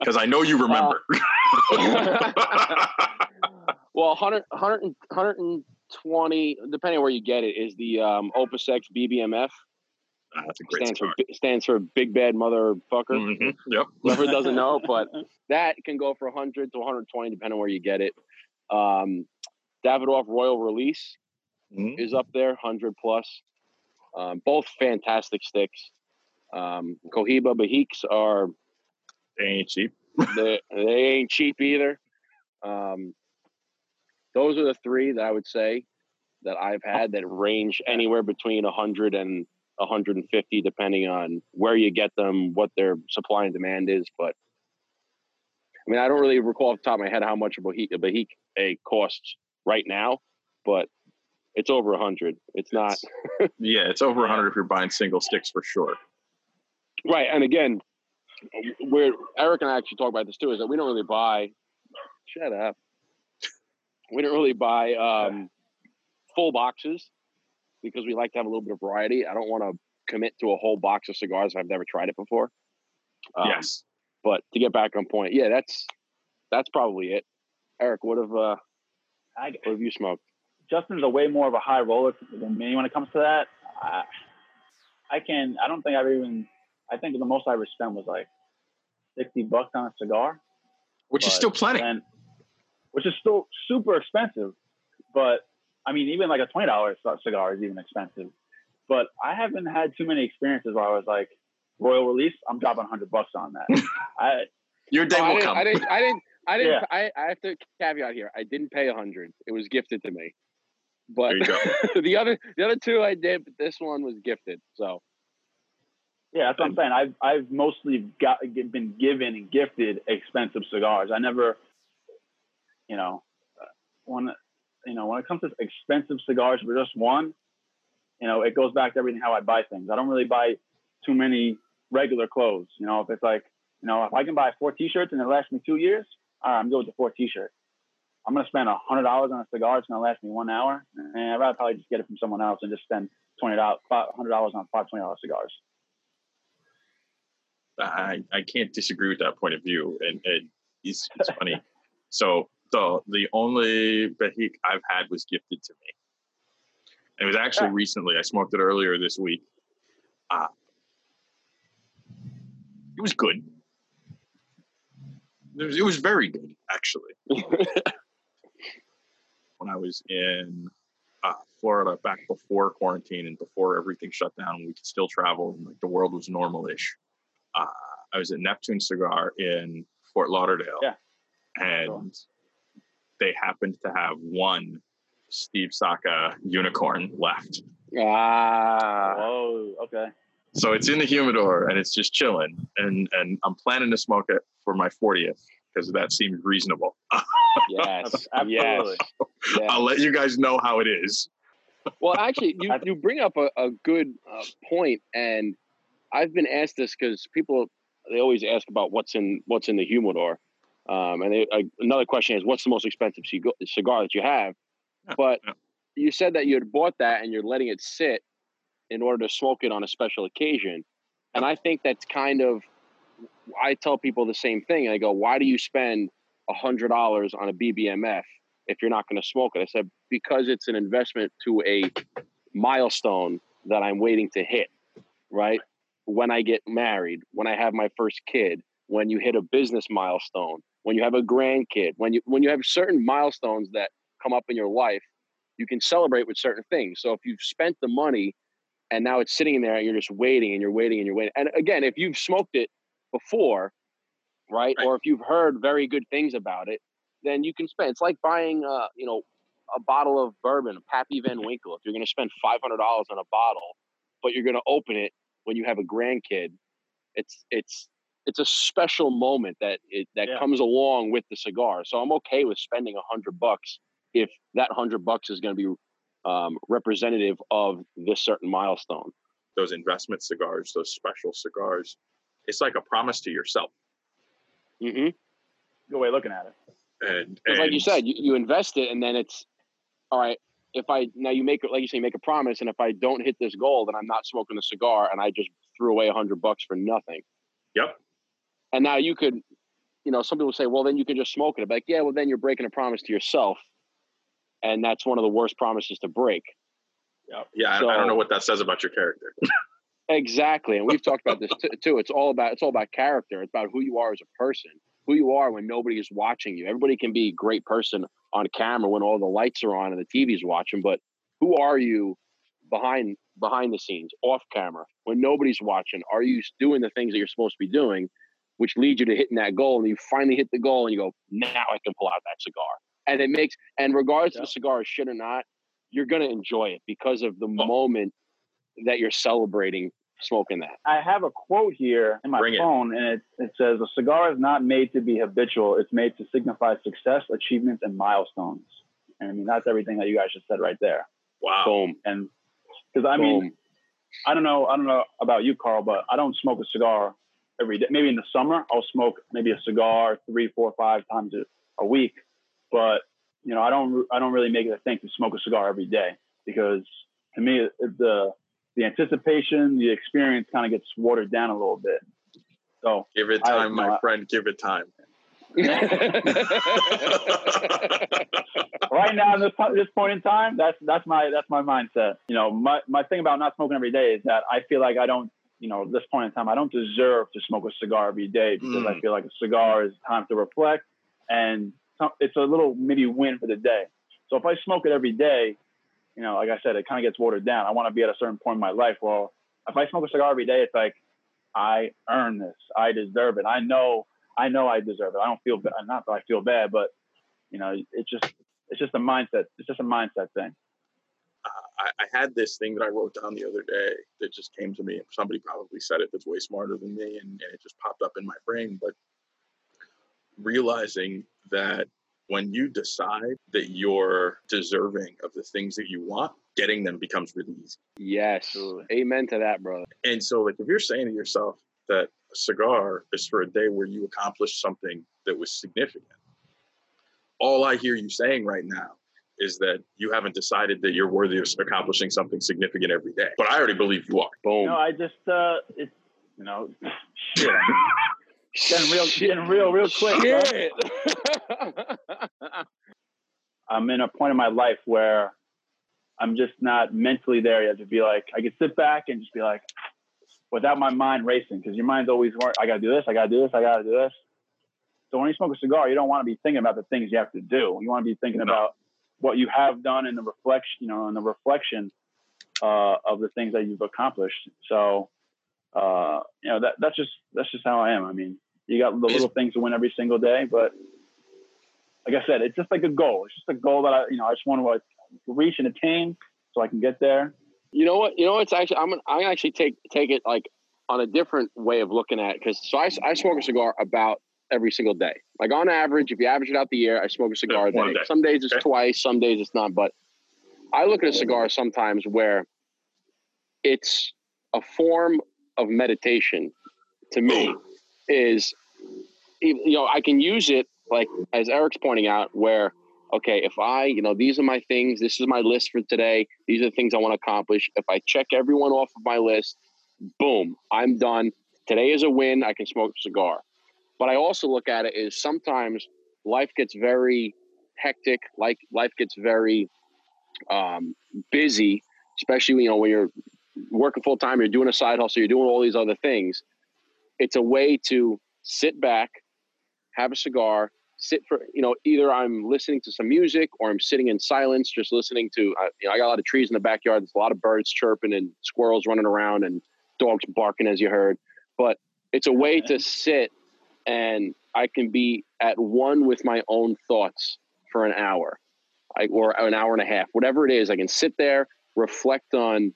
because i know you remember uh, well 100 100 120 depending on where you get it is the um, opus x bbmf Ah, that's a great stands for stands for big bad motherfucker. Mm-hmm. Yep. Whoever doesn't know, but that can go for 100 to 120 depending on where you get it. Um, Davidoff Royal Release mm-hmm. is up there, 100 plus. Um, both fantastic sticks. Um, Cohiba Behikes are they ain't cheap. they, they ain't cheap either. Um, those are the three that I would say that I've had that range anywhere between 100 and 150 depending on where you get them, what their supply and demand is. But I mean, I don't really recall off the top of my head how much a Behike a costs right now, but it's over 100. It's not. yeah, it's over 100 if you're buying single sticks for sure. Right, and again, where Eric and I actually talk about this too is that we don't really buy. Shut up. We don't really buy um, full boxes because we like to have a little bit of variety. I don't want to commit to a whole box of cigars if I've never tried it before. Um, yes. But to get back on point, yeah, that's that's probably it. Eric, what have uh, I, what have you smoked? Justin's a way more of a high roller than me when it comes to that. I, I can. I don't think I've even. I think the most I ever spent was like sixty bucks on a cigar, which is still plenty. And, which is still super expensive, but I mean, even like a twenty dollars cigar is even expensive. But I haven't had too many experiences where I was like, Royal Release, I'm dropping hundred bucks on that. I your day oh, will I come. I didn't. I didn't. I didn't. Yeah. I, I have to caveat here. I didn't pay a hundred. It was gifted to me. But the other the other two I did, but this one was gifted. So. Yeah, that's what I'm saying. I've I've mostly got been given and gifted expensive cigars. I never, you know, when you know, when it comes to expensive cigars for just one, you know, it goes back to everything how I buy things. I don't really buy too many regular clothes. You know, if it's like, you know, if I can buy four t-shirts and it lasts me two years, all right, I'm good with the four t-shirts. I'm gonna spend a hundred dollars on a cigar. It's gonna last me one hour, and I'd rather probably just get it from someone else and just spend twenty dollars, hundred dollars on five twenty dollars cigars. I I can't disagree with that point of view, and, and it's, it's funny. So so the only Behike I've had was gifted to me. It was actually recently. I smoked it earlier this week. Uh, it was good. It was, it was very good, actually. when I was in uh, Florida back before quarantine and before everything shut down, we could still travel and like the world was normal-ish. Uh, I was at Neptune Cigar in Fort Lauderdale, yeah. and cool they happened to have one Steve Saka unicorn left. Ah. Oh, okay. So it's in the humidor and it's just chilling, and and I'm planning to smoke it for my 40th because that seems reasonable. yes, absolutely. yes. I'll let you guys know how it is. well, actually, you you bring up a, a good uh, point, and I've been asked this because people they always ask about what's in what's in the humidor, um, and they, uh, another question is, what's the most expensive cigar that you have? But you said that you had bought that and you're letting it sit in order to smoke it on a special occasion. And I think that's kind of, I tell people the same thing. I go, why do you spend a hundred dollars on a BBMF if you're not going to smoke it? I said, because it's an investment to a milestone that I'm waiting to hit. Right. When I get married, when I have my first kid, when you hit a business milestone, when you have a grandkid, when you when you have certain milestones that come up in your life, you can celebrate with certain things. So if you've spent the money and now it's sitting there and you're just waiting and you're waiting and you're waiting. And again, if you've smoked it before, right, right. or if you've heard very good things about it, then you can spend. It's like buying, uh, you know, a bottle of bourbon, Pappy Van Winkle. If you're going to spend five hundred dollars on a bottle, but you're going to open it when you have a grandkid, it's it's it's a special moment that it, that yeah. comes along with the cigar. So I'm okay with spending a hundred bucks if that hundred bucks is going to be um, representative of this certain milestone. Those investment cigars, those special cigars, it's like a promise to yourself. Mm-hmm. Good way of looking at it. And, and like you said, you, you invest it, and then it's all right. If I now you make it like you say, make a promise, and if I don't hit this goal, then I'm not smoking a cigar, and I just threw away a hundred bucks for nothing. Yep. And now you could, you know, some people say, well, then you can just smoke it. I'm like, yeah, well, then you're breaking a promise to yourself and that's one of the worst promises to break. Yeah, yeah. So, I don't know what that says about your character. exactly, and we've talked about this too. It's all about it's all about character. It's about who you are as a person, who you are when nobody is watching you. Everybody can be a great person on camera when all the lights are on and the TV's watching, but who are you behind behind the scenes, off camera, when nobody's watching? Are you doing the things that you're supposed to be doing, which lead you to hitting that goal? And you finally hit the goal, and you go, "Now I can pull out that cigar." and it makes and regardless yeah. if the cigar is shit or not, you're gonna enjoy it because of the oh. moment that you're celebrating smoking that. I have a quote here in my Bring phone, it. and it, it says, "A cigar is not made to be habitual; it's made to signify success, achievements, and milestones." And I mean, that's everything that you guys just said right there. Wow. Boom. And because I mean, I don't know, I don't know about you, Carl, but I don't smoke a cigar every day. Maybe in the summer, I'll smoke maybe a cigar three, four, five times a, a week. But you know, I don't I don't really make it a thing to smoke a cigar every day because to me the the anticipation, the experience kind of gets watered down a little bit. So give it time, I, my friend. Give it time. right now, this this point in time, that's that's my that's my mindset. You know, my my thing about not smoking every day is that I feel like I don't, you know, at this point in time, I don't deserve to smoke a cigar every day because mm. I feel like a cigar is time to reflect and it's a little maybe win for the day. So if I smoke it every day, you know, like I said, it kind of gets watered down. I want to be at a certain point in my life. Well, if I smoke a cigar every day, it's like I earn this. I deserve it. I know. I know I deserve it. I don't feel bad. Not that I feel bad, but you know, it's just it's just a mindset. It's just a mindset thing. I, I, had this thing that I wrote down the other day that just came to me. Somebody probably said it that's way smarter than me, and, and it just popped up in my brain. But realizing that when you decide that you're deserving of the things that you want, getting them becomes really easy. Yes. Amen to that, brother. And so, like, if you're saying to yourself that a cigar is for a day where you accomplished something that was significant, all I hear you saying right now is that you haven't decided that you're worthy of accomplishing something significant every day. But I already believe you are. Boom. No, I just, uh, it's, you know, shit. Getting real, getting real, real quick. I'm in a point in my life where I'm just not mentally there yet to be like, I can sit back and just be like, without my mind racing, because your mind's always, I got to do this, I got to do this, I got to do this. So when you smoke a cigar, you don't want to be thinking about the things you have to do. You want to be thinking no. about what you have done in the reflection, you know, in the reflection uh, of the things that you've accomplished. So, uh, you know, that that's just that's just how I am. I mean, you got the little things to win every single day, but like I said, it's just like a goal. It's just a goal that I, you know, I just want to like, reach and attain so I can get there. You know what? You know, it's actually I'm gonna, I actually take take it like on a different way of looking at it because so I, I smoke a cigar about every single day. Like on average, if you average it out the year, I smoke a cigar yeah, a day. day. Some days it's okay. twice, some days it's not. But I look at a cigar sometimes where it's a form of meditation to me is you know I can use it like as Eric's pointing out where okay if I you know these are my things this is my list for today these are the things I want to accomplish. If I check everyone off of my list boom I'm done. Today is a win I can smoke a cigar. But I also look at it is sometimes life gets very hectic like life gets very um, busy especially you know when you're working full time, you're doing a side hustle, you're doing all these other things. It's a way to sit back, have a cigar, sit for you know either I'm listening to some music or I'm sitting in silence, just listening to. Uh, you know, I got a lot of trees in the backyard. There's a lot of birds chirping and squirrels running around and dogs barking, as you heard. But it's a way to sit and I can be at one with my own thoughts for an hour, I, or an hour and a half, whatever it is. I can sit there, reflect on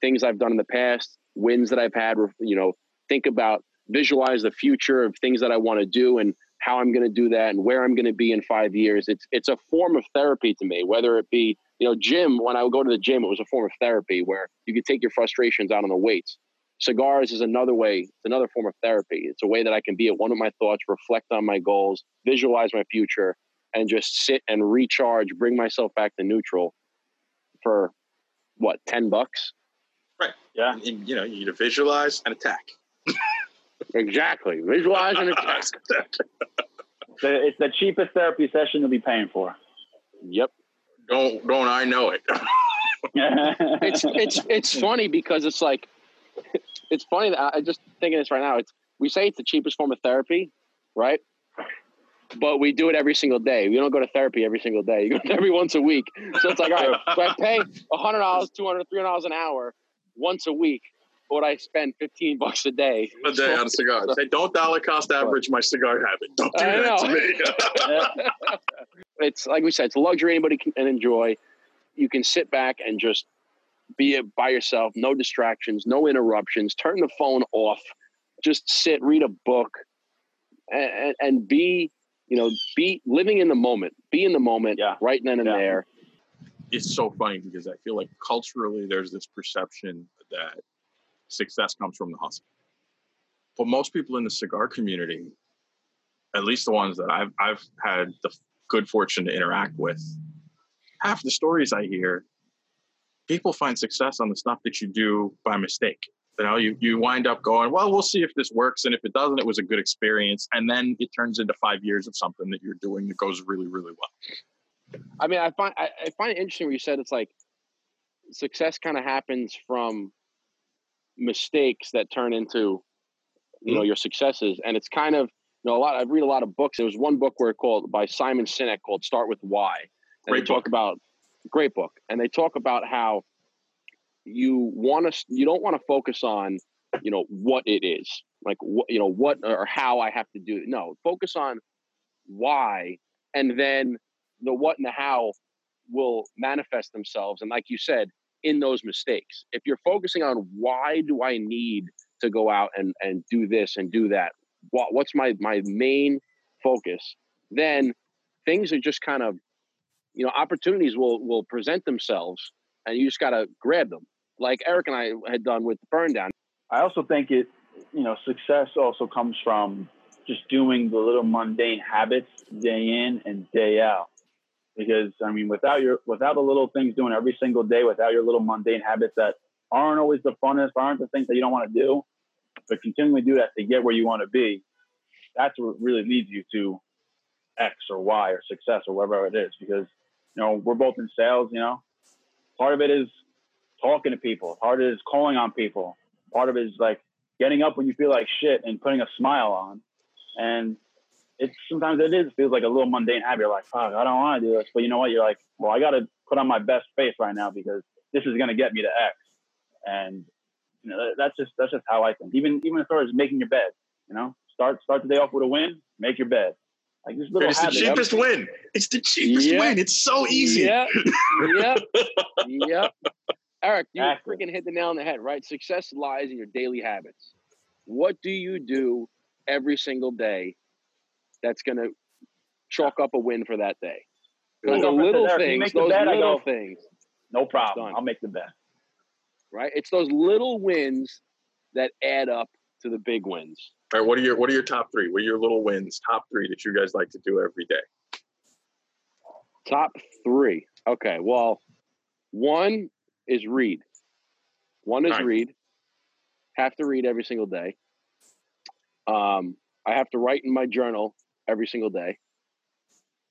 things I've done in the past, wins that I've had. You know, think about, visualize the future of things that I want to do, and how I'm going to do that and where I'm going to be in five years. It's it's a form of therapy to me. Whether it be you know gym, when I would go to the gym, it was a form of therapy where you could take your frustrations out on the weights. Cigars is another way. It's another form of therapy. It's a way that I can be at one of my thoughts, reflect on my goals, visualize my future, and just sit and recharge, bring myself back to neutral for what ten bucks. Right. Yeah. And, you know, you need to visualize and attack. Exactly. Visualize and attack. it's the cheapest therapy session you'll be paying for. Yep. Don't don't I know it? it's it's it's funny because it's like it's funny that I just thinking this right now. It's we say it's the cheapest form of therapy, right? But we do it every single day. We don't go to therapy every single day. You go every once a week. So it's like, all right, so I pay hundred dollars, two hundred, three hundred dollars an hour once a week what I spend 15 bucks a day. A day on. So, Say, don't dollar cost average my cigar habit. Don't do I that to me. it's like we said, it's a luxury anybody can enjoy. You can sit back and just be it by yourself, no distractions, no interruptions, turn the phone off, just sit, read a book, and, and be, you know, be living in the moment, be in the moment yeah. right then and yeah. there. It's so funny because I feel like culturally there's this perception that success comes from the hustle. But most people in the cigar community, at least the ones that I've I've had the good fortune to interact with, half the stories I hear, people find success on the stuff that you do by mistake. You know, you, you wind up going, well, we'll see if this works. And if it doesn't, it was a good experience. And then it turns into five years of something that you're doing that goes really, really well. I mean, I find I, I find it interesting where you said it's like success kind of happens from mistakes that turn into you know mm-hmm. your successes. And it's kind of you know a lot i read a lot of books. There was one book where it called by simon sinek called start with why. And great they talk about great book. And they talk about how you want to you don't want to focus on you know what it is. Like what you know what or how i have to do it. No focus on why. And then the what and the how will manifest themselves. And like you said in those mistakes. If you're focusing on why do I need to go out and, and do this and do that, what, what's my, my main focus, then things are just kind of, you know, opportunities will, will present themselves and you just got to grab them like Eric and I had done with the Burndown. I also think it, you know, success also comes from just doing the little mundane habits day in and day out because I mean, without your without the little things doing every single day, without your little mundane habits that aren't always the funnest, aren't the things that you don't want to do, but continually do that to get where you want to be, that's what really leads you to X or Y or success or whatever it is. Because you know we're both in sales. You know, part of it is talking to people. Part of it is calling on people. Part of it is like getting up when you feel like shit and putting a smile on. And it's sometimes it is feels like a little mundane habit. You're like, fuck, I don't want to do this, but you know what? You're like, well, I got to put on my best face right now because this is going to get me to X, and you know that's just that's just how I think. Even even as far as making your bed, you know, start start the day off with a win, make your bed. Like this little it's habit, the cheapest win. It's the cheapest yep. win. It's so easy. Yep. yep. yep. Eric, you exactly. freaking hit the nail on the head, right? Success lies in your daily habits. What do you do every single day that's going to chalk up a win for that day. Those little things, those bed, little go, things. No problem. I'll make the bet. Right? It's those little wins that add up to the big wins. All right. What are your What are your top three? What are your little wins? Top three that you guys like to do every day. Top three. Okay. Well, one is read. One is right. read. Have to read every single day. Um, I have to write in my journal every single day.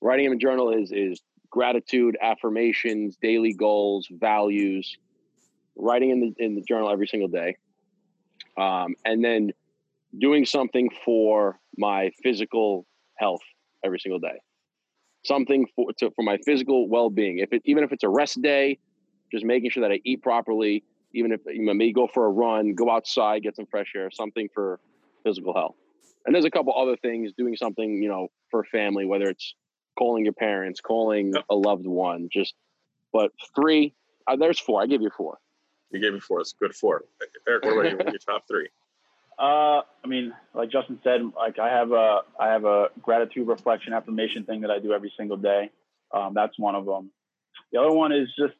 Writing in a journal is is gratitude, affirmations, daily goals, values. writing in the in the journal every single day, um, and then doing something for my physical health every single day. Something for to, for my physical well being. If it even if it's a rest day, just making sure that I eat properly. Even if you know, maybe go for a run, go outside, get some fresh air. Something for physical health. And there's a couple other things. Doing something you know for family, whether it's calling your parents, calling yep. a loved one. Just, but three. Uh, there's four. I give you four. You gave me four. It's good four. Eric, what about you? your top three? Uh, I mean, like Justin said, like I have a I have a gratitude reflection affirmation thing that I do every single day. Um, that's one of them. The other one is just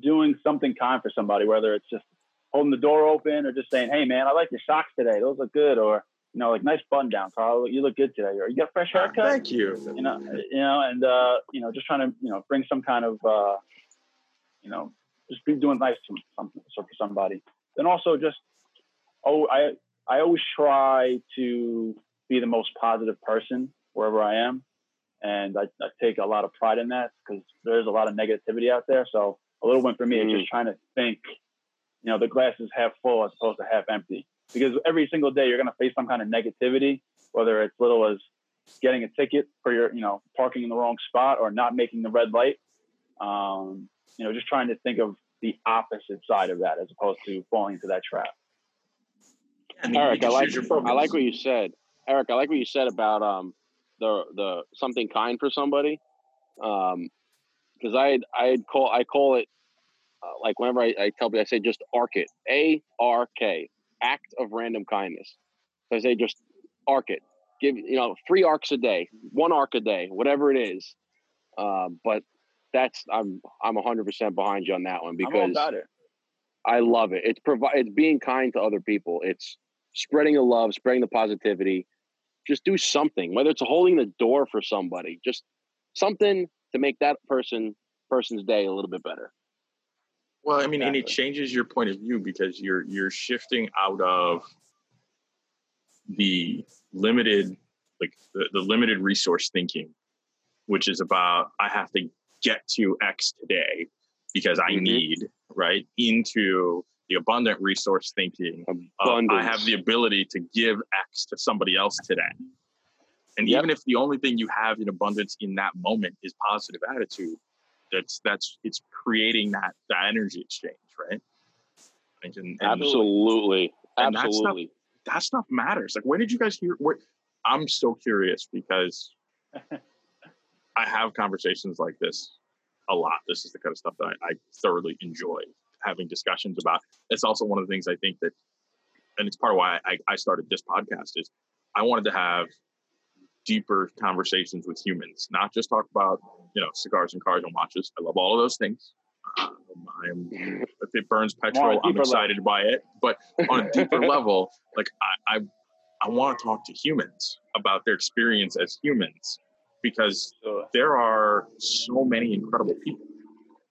doing something kind for somebody, whether it's just holding the door open or just saying, "Hey, man, I like your socks today. Those look good," or you know, like nice button down, Carl. You look good today. Or you got a fresh haircut. Thank you. You know, you know, and uh, you know, just trying to you know bring some kind of uh, you know, just be doing nice to something for somebody. Then also just oh, I I always try to be the most positive person wherever I am. And I, I take a lot of pride in that because there's a lot of negativity out there. So a little win for me mm-hmm. is just trying to think, you know, the glass is half full as opposed to half empty. Because every single day you're going to face some kind of negativity, whether it's little as getting a ticket for your, you know, parking in the wrong spot or not making the red light. Um, you know, just trying to think of the opposite side of that as opposed to falling into that trap. Eric, I like I like what you said. Eric, I like what you said about um the the something kind for somebody. Um, because I I call I call it uh, like whenever I, I tell people I say just arc it A R K act of random kindness. So I say just arc it. Give you know three arcs a day, one arc a day, whatever it is. Uh, but that's I'm I'm 100 percent behind you on that one because I love it. It's provide it's being kind to other people. It's spreading the love, spreading the positivity. Just do something, whether it's holding the door for somebody, just something to make that person person's day a little bit better. Well, I mean, exactly. and it changes your point of view because you're you're shifting out of the limited like the, the limited resource thinking, which is about I have to get to X today because I mm-hmm. need, right? Into the abundant resource thinking. Uh, I have the ability to give X to somebody else today. And yep. even if the only thing you have in abundance in that moment is positive attitude, that's that's it's creating that that energy exchange, right? And, and Absolutely. And Absolutely. That stuff, that stuff matters. Like, where did you guys hear? What? I'm so curious because I have conversations like this a lot. This is the kind of stuff that I, I thoroughly enjoy having discussions about. It's also one of the things I think that, and it's part of why I, I started this podcast is I wanted to have deeper conversations with humans, not just talk about you know cigars and cars and watches. I love all of those things. Um, I'm if it burns petrol, I'm excited level. by it. But on a deeper level, like I, I, I want to talk to humans about their experience as humans because there are so many incredible people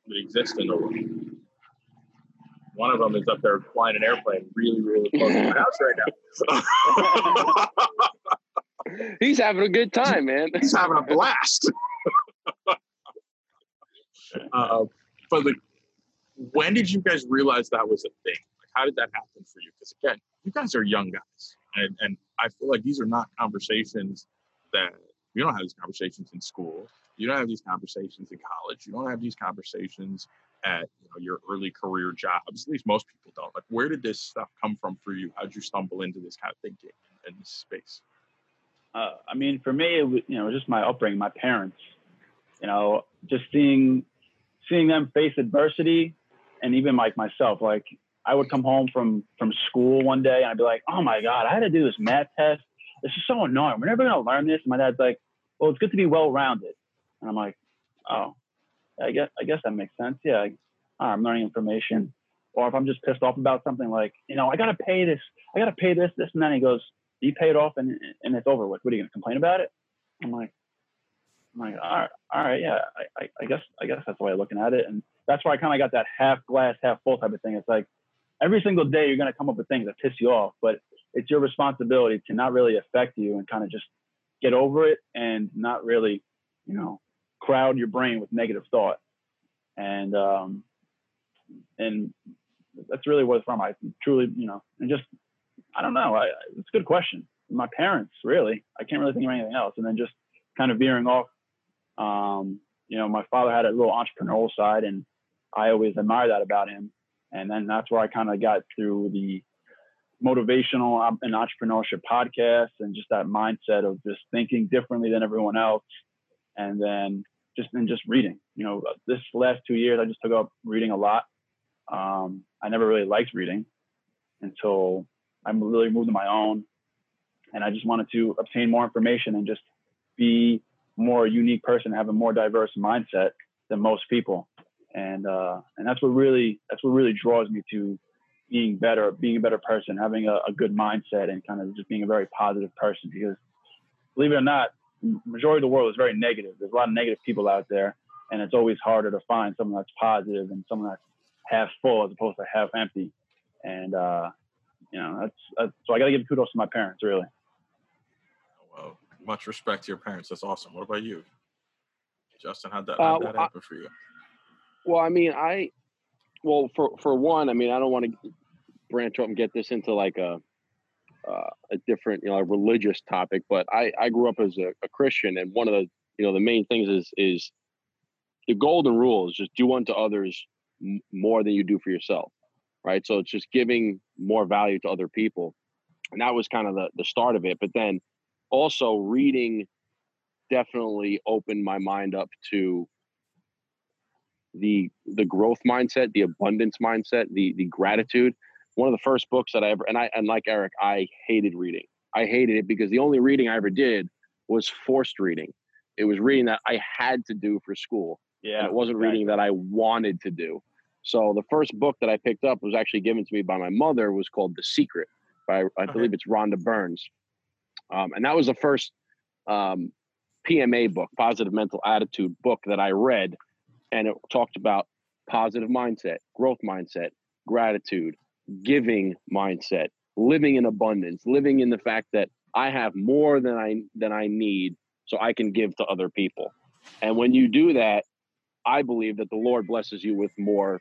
that exist in the world. One of them is up there flying an airplane really, really close to my house right now. He's having a good time, man. He's having a blast. uh, but like, when did you guys realize that was a thing? Like, how did that happen for you? Because again, you guys are young guys, and and I feel like these are not conversations that you don't have these conversations in school. You don't have these conversations in college. You don't have these conversations at you know, your early career jobs. At least most people don't. Like, where did this stuff come from for you? How'd you stumble into this kind of thinking in this space? Uh, I mean, for me, it was, you know, just my upbringing, my parents. You know, just seeing seeing them face adversity, and even like myself, like I would come home from from school one day and I'd be like, "Oh my god, I had to do this math test. This is so annoying. We're never gonna learn this." And my dad's like, "Well, it's good to be well rounded," and I'm like, "Oh, I guess I guess that makes sense. Yeah, I, I'm learning information. Or if I'm just pissed off about something, like you know, I gotta pay this, I gotta pay this, this, and then he goes, "You pay it off, and and it's over with. What are you gonna complain about it?" I'm like, I'm like, all right, all right, yeah, I, I, I guess I guess that's the way of looking at it, and that's why I kind of got that half glass, half full type of thing. It's like every single day you're gonna come up with things that piss you off, but it's your responsibility to not really affect you and kind of just get over it and not really, you know, crowd your brain with negative thought. And um, and that's really what it's from. I truly, you know, and just I don't know. I, it's a good question. My parents, really. I can't really think of anything else. And then just kind of veering off. Um, you know, my father had a little entrepreneurial side, and I always admire that about him. And then that's where I kind of got through the motivational um, and entrepreneurship podcast and just that mindset of just thinking differently than everyone else. And then just and just reading. You know, this last two years, I just took up reading a lot. Um, I never really liked reading until I really moved to my own, and I just wanted to obtain more information and just be more unique person, have a more diverse mindset than most people, and uh, and that's what really that's what really draws me to being better, being a better person, having a, a good mindset, and kind of just being a very positive person. Because believe it or not, majority of the world is very negative. There's a lot of negative people out there, and it's always harder to find someone that's positive and someone that's half full as opposed to half empty. And uh, you know, that's, that's so I got to give kudos to my parents, really. Well, much respect to your parents. That's awesome. What about you, Justin? How'd that, how'd that uh, happen I, for you? Well, I mean, I well for for one, I mean, I don't want to branch out and get this into like a uh, a different, you know, a religious topic. But I I grew up as a, a Christian, and one of the you know the main things is is the golden rule is just do unto others m- more than you do for yourself right? So it's just giving more value to other people. And that was kind of the, the start of it. But then also reading definitely opened my mind up to the the growth mindset the abundance mindset the the gratitude. One of the first books that i ever and i and like eric i hated reading. I hated it because the only reading i ever did was forced reading. It was reading that i had to do for school. Yeah it wasn't reading that i wanted to do so the first book that I picked up was actually given to me by my mother. was called The Secret by I okay. believe it's Rhonda Burns, um, and that was the first um, PMA book, Positive Mental Attitude book that I read, and it talked about positive mindset, growth mindset, gratitude, giving mindset, living in abundance, living in the fact that I have more than I than I need, so I can give to other people. And when you do that, I believe that the Lord blesses you with more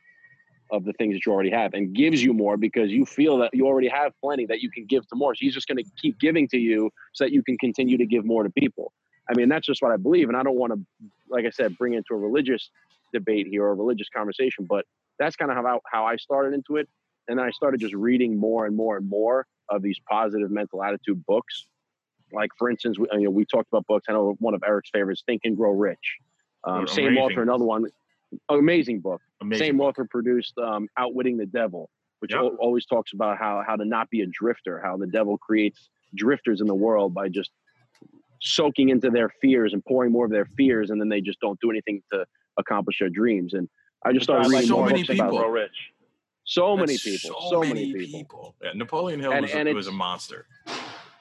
of the things that you already have and gives you more because you feel that you already have plenty that you can give to more. So he's just going to keep giving to you so that you can continue to give more to people. I mean, that's just what I believe. And I don't want to, like I said, bring into a religious debate here or a religious conversation, but that's kind of how, I, how I started into it. And then I started just reading more and more and more of these positive mental attitude books. Like, for instance, we, you know, we talked about books. I know one of Eric's favorites, Think and Grow Rich. Um, same author, another one, amazing book. Amazing Same book. author produced um, Outwitting the Devil, which yep. always talks about how how to not be a drifter, how the devil creates drifters in the world by just soaking into their fears and pouring more of their fears, and then they just don't do anything to accomplish their dreams. And I just started reading so more books people. about Rich. So many people. So, so many, many people. people. Yeah, Napoleon Hill and, was, and a, was a monster.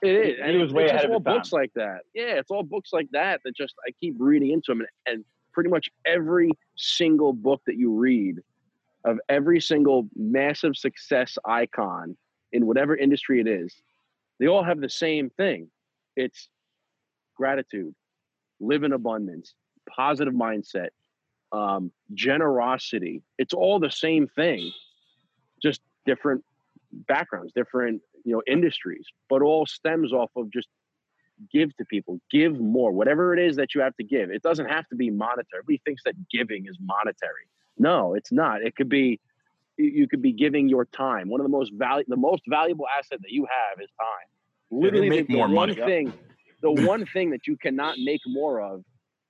It is, and it was way ahead of all books like that. Yeah, it's all books like that that just I keep reading into them, and, and pretty much every single book that you read of every single massive success icon in whatever industry it is, they all have the same thing. It's gratitude, live in abundance, positive mindset, um, generosity. It's all the same thing, just different backgrounds, different you know industries, but all stems off of just give to people, give more, whatever it is that you have to give. It doesn't have to be monetary. Everybody thinks that giving is monetary. No, it's not. It could be you could be giving your time. One of the most value the most valuable asset that you have is time. Literally make the, more the money. one thing the one thing that you cannot make more of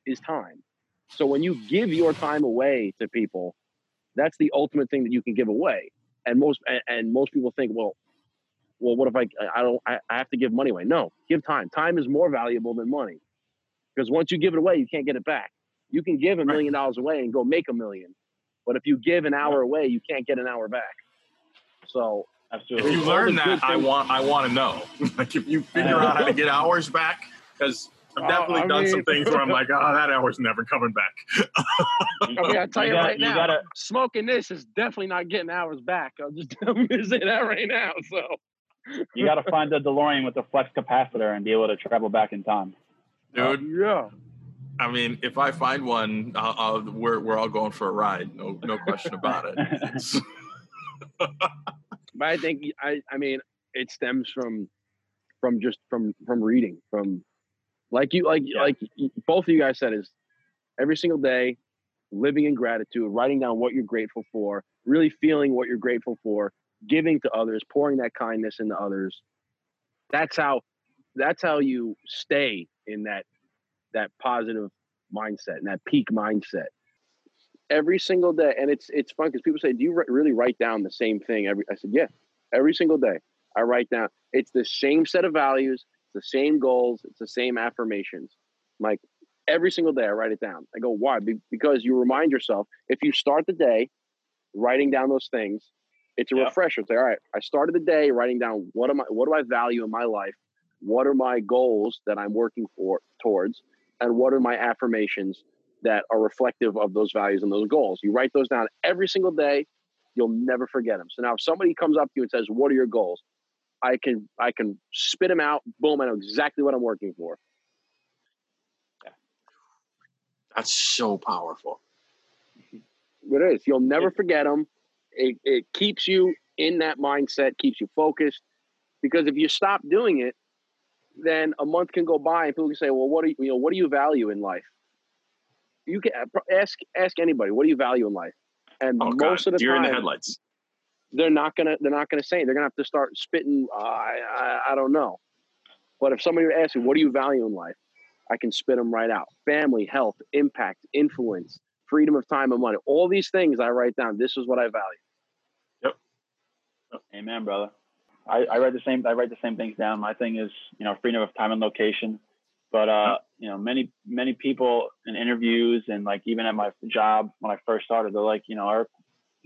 is time. So when you give your time away to people, that's the ultimate thing that you can give away. And most and most people think, well, well, what if I I don't I, I have to give money away? No, give time. Time is more valuable than money because once you give it away, you can't get it back. You can give a million dollars away and go make a million, but if you give an hour away, you can't get an hour back. So absolutely. If you learn that, I want I want to know. like if you figure out how to get hours back, because I've definitely uh, done mean, some things where I'm like, oh, that hour's never coming back. I mean, I tell you, you right now, gotta, smoking this is definitely not getting hours back. I'm just I'm gonna say that right now. So you got to find the DeLorean with the flux capacitor and be able to travel back in time. Dude, uh, yeah. I mean, if I find one, I'll, I'll, we're we're all going for a ride. No, no question about it. but I think I I mean it stems from from just from from reading from like you like yeah. like both of you guys said is every single day living in gratitude writing down what you're grateful for really feeling what you're grateful for giving to others pouring that kindness into others that's how that's how you stay in that that positive mindset and that peak mindset every single day and it's it's fun because people say do you really write down the same thing every i said yeah every single day i write down it's the same set of values it's the same goals it's the same affirmations like every single day i write it down i go why because you remind yourself if you start the day writing down those things it's a yep. refresher say all right i started the day writing down what am i what do i value in my life what are my goals that i'm working for towards and what are my affirmations that are reflective of those values and those goals. You write those down every single day. You'll never forget them. So now, if somebody comes up to you and says, "What are your goals?" I can I can spit them out. Boom! I know exactly what I'm working for. That's so powerful. It is. You'll never forget them. It, it keeps you in that mindset, keeps you focused. Because if you stop doing it, then a month can go by and people can say, "Well, what do you, you know? What do you value in life?" you can uh, ask ask anybody what do you value in life, and oh, most God. of the Deer time, in the headlights. They're not gonna they're not gonna say. They're gonna have to start spitting. Uh, I, I I don't know. But if somebody asks me, what do you value in life? I can spit them right out. Family, health, impact, influence, freedom of time and money. All these things I write down. This is what I value. Yep. Amen, brother. I, I write the same. I write the same things down. My thing is, you know, freedom of time and location. But uh, you know, many many people in interviews and like even at my job when I first started, they're like, you know, our,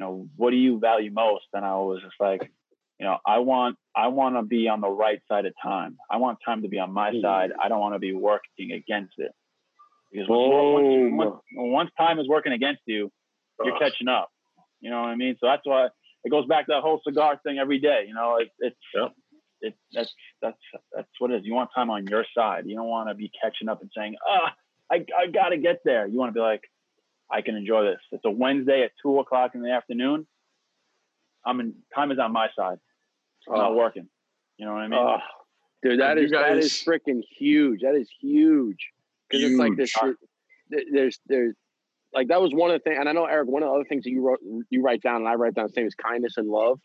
you know, what do you value most? And I was just like, you know, I want I want to be on the right side of time. I want time to be on my mm. side. I don't want to be working against it. Because once, once, once, time is working against you, you're catching up. You know what I mean? So that's why it goes back to that whole cigar thing every day. You know, it, it's yep it, that's that's that's what it is. You want time on your side. You don't want to be catching up and saying, "Ah, I I got to get there." You want to be like, "I can enjoy this." It's a Wednesday at two o'clock in the afternoon. I'm in. Time is on my side. I'm oh. not working. You know what I mean? Oh, dude, that is guys, that is freaking huge. That is huge. Because it's like this. There's there's like that was one of the things, and I know Eric. One of the other things that you wrote, you write down, and I write down the same is kindness and love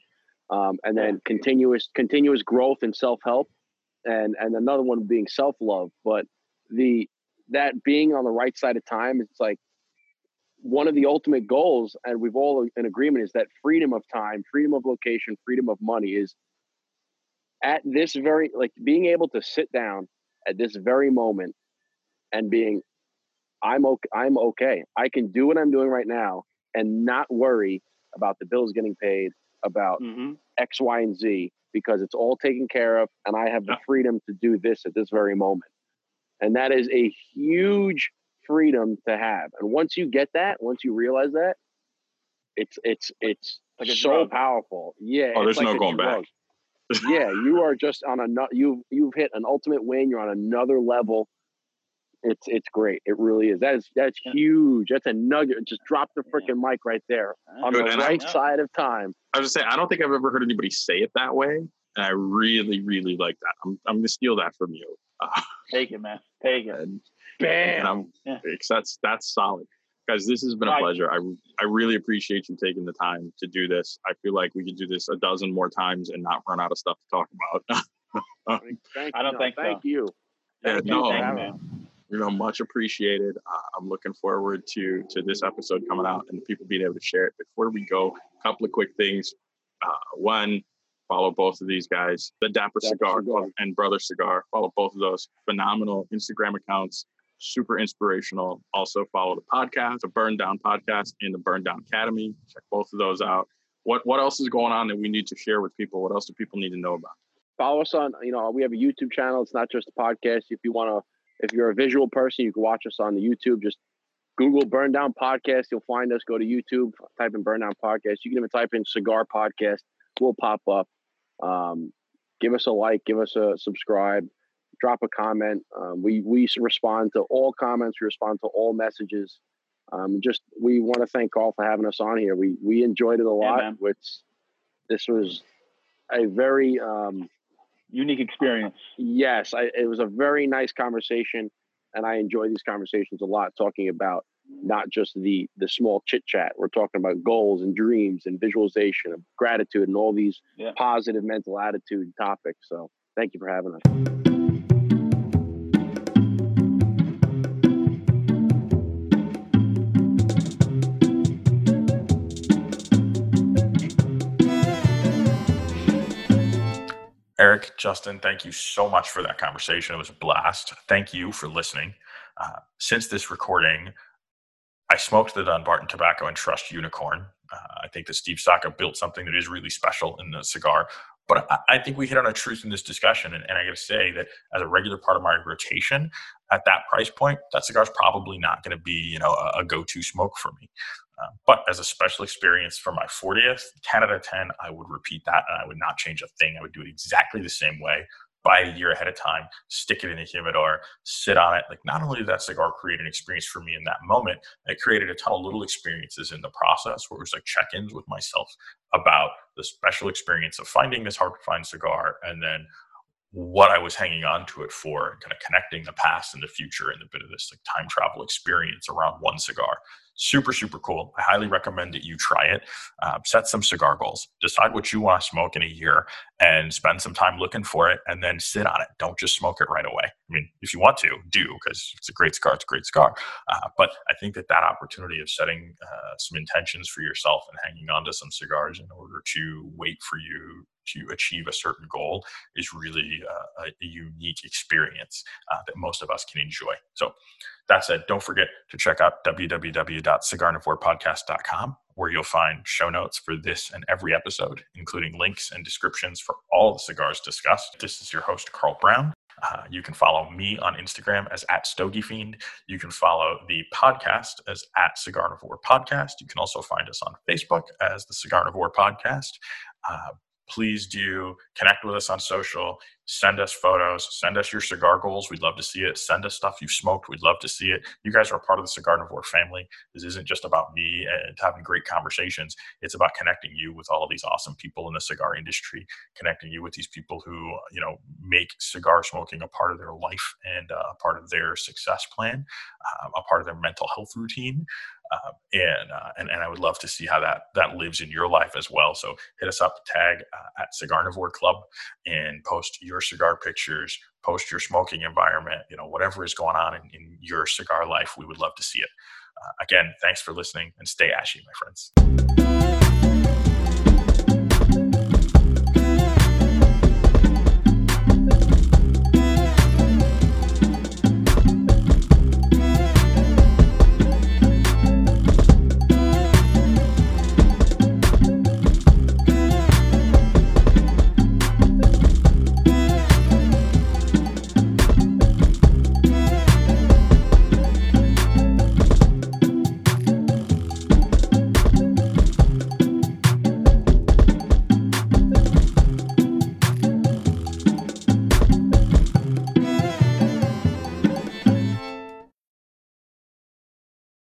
um, and then continuous continuous growth and self help, and and another one being self love. But the that being on the right side of time, it's like one of the ultimate goals, and we've all in agreement, is that freedom of time, freedom of location, freedom of money is at this very like being able to sit down at this very moment and being I'm okay I'm okay. I can do what I'm doing right now and not worry about the bills getting paid, about mm-hmm. X, Y, and Z because it's all taken care of, and I have the freedom to do this at this very moment. And that is a huge freedom to have. And once you get that, once you realize that, it's it's it's like so drug. powerful. Yeah. Oh, there's like no going drug. back. yeah, you are just on a you've you've hit an ultimate win. You're on another level it's it's great. It really is. That is that's huge. That's a nugget. Just drop the freaking mic right there on the right side of time. I was just saying, I don't think I've ever heard anybody say it that way, and I really, really like that. I'm I'm gonna steal that from you. Uh, Take it, man. Take it. And, Bam. And I'm, yeah. That's that's solid, guys. This has been a pleasure. I I really appreciate you taking the time to do this. I feel like we could do this a dozen more times and not run out of stuff to talk about. thank, I don't no, think thank so. you. Thank yeah, you. no. Thank you, you know, much appreciated. Uh, I'm looking forward to to this episode coming out and people being able to share it. Before we go, a couple of quick things. Uh, one, follow both of these guys, the Dapper, Dapper Cigar, Cigar and Brother Cigar. Follow both of those phenomenal Instagram accounts, super inspirational. Also follow the podcast, the Burndown Podcast, and the Burndown Academy. Check both of those out. What what else is going on that we need to share with people? What else do people need to know about? Follow us on, you know, we have a YouTube channel. It's not just a podcast. If you want to if you're a visual person, you can watch us on the YouTube. Just Google Burndown Podcast. You'll find us. Go to YouTube, type in Burndown Podcast. You can even type in Cigar Podcast. We'll pop up. Um, give us a like, give us a subscribe, drop a comment. Um, we we respond to all comments. We respond to all messages. Um, just we want to thank Carl for having us on here. We we enjoyed it a lot. Yeah, it's this was a very um, unique experience. Yes, I, it was a very nice conversation, and I enjoy these conversations a lot. Talking about not just the the small chit chat. We're talking about goals and dreams and visualization of gratitude and all these yeah. positive mental attitude topics. So thank you for having us. Eric, Justin, thank you so much for that conversation. It was a blast. Thank you for listening. Uh, since this recording, I smoked the Dunbarton Tobacco and Trust Unicorn. Uh, I think that Steve Saka built something that is really special in the cigar. But I, think we hit on a truth in this discussion. And, and I got to say that as a regular part of my rotation, at that price point, that cigar is probably not going to be, you know, a, a go-to smoke for me. Uh, but as a special experience for my 40th, 10 out of 10, I would repeat that and I would not change a thing. I would do it exactly the same way buy a year ahead of time, stick it in a humidor, sit on it. Like not only did that cigar create an experience for me in that moment, it created a ton of little experiences in the process where it was like check-ins with myself about the special experience of finding this hard to find cigar and then what I was hanging on to it for and kind of connecting the past and the future and a bit of this like time travel experience around one cigar super super cool. I highly recommend that you try it. Uh, set some cigar goals. Decide what you want to smoke in a year and spend some time looking for it and then sit on it. Don't just smoke it right away. I mean if you want to do because it's a great cigar it's a great cigar. Uh, but i think that that opportunity of setting uh, some intentions for yourself and hanging on to some cigars in order to wait for you to achieve a certain goal is really uh, a, unique experience uh, that most of us can enjoy. So, that said, don't forget to check out www.cigarnivorepodcast.com, where you'll find show notes for this and every episode, including links and descriptions for all the cigars discussed. This is your host, Carl Brown. Uh, you can follow me on Instagram as at StogieFiend. You can follow the podcast as at Cigarnivore Podcast. You can also find us on Facebook as the Cigarnivore Podcast. Uh, please do connect with us on social. Send us photos. Send us your cigar goals. We'd love to see it. Send us stuff you've smoked. We'd love to see it. You guys are part of the cigar cigarnivore family. This isn't just about me and having great conversations. It's about connecting you with all of these awesome people in the cigar industry connecting you with these people who you know make cigar smoking a part of their life and uh, a part of their success plan um, a part of their mental health routine uh, and, uh, and and I would love to see how that that lives in your life as well. So hit us up, tag uh, at Cigarnivore Club, and post your cigar pictures, post your smoking environment, you know whatever is going on in, in your cigar life. We would love to see it. Uh, again, thanks for listening, and stay ashy, my friends.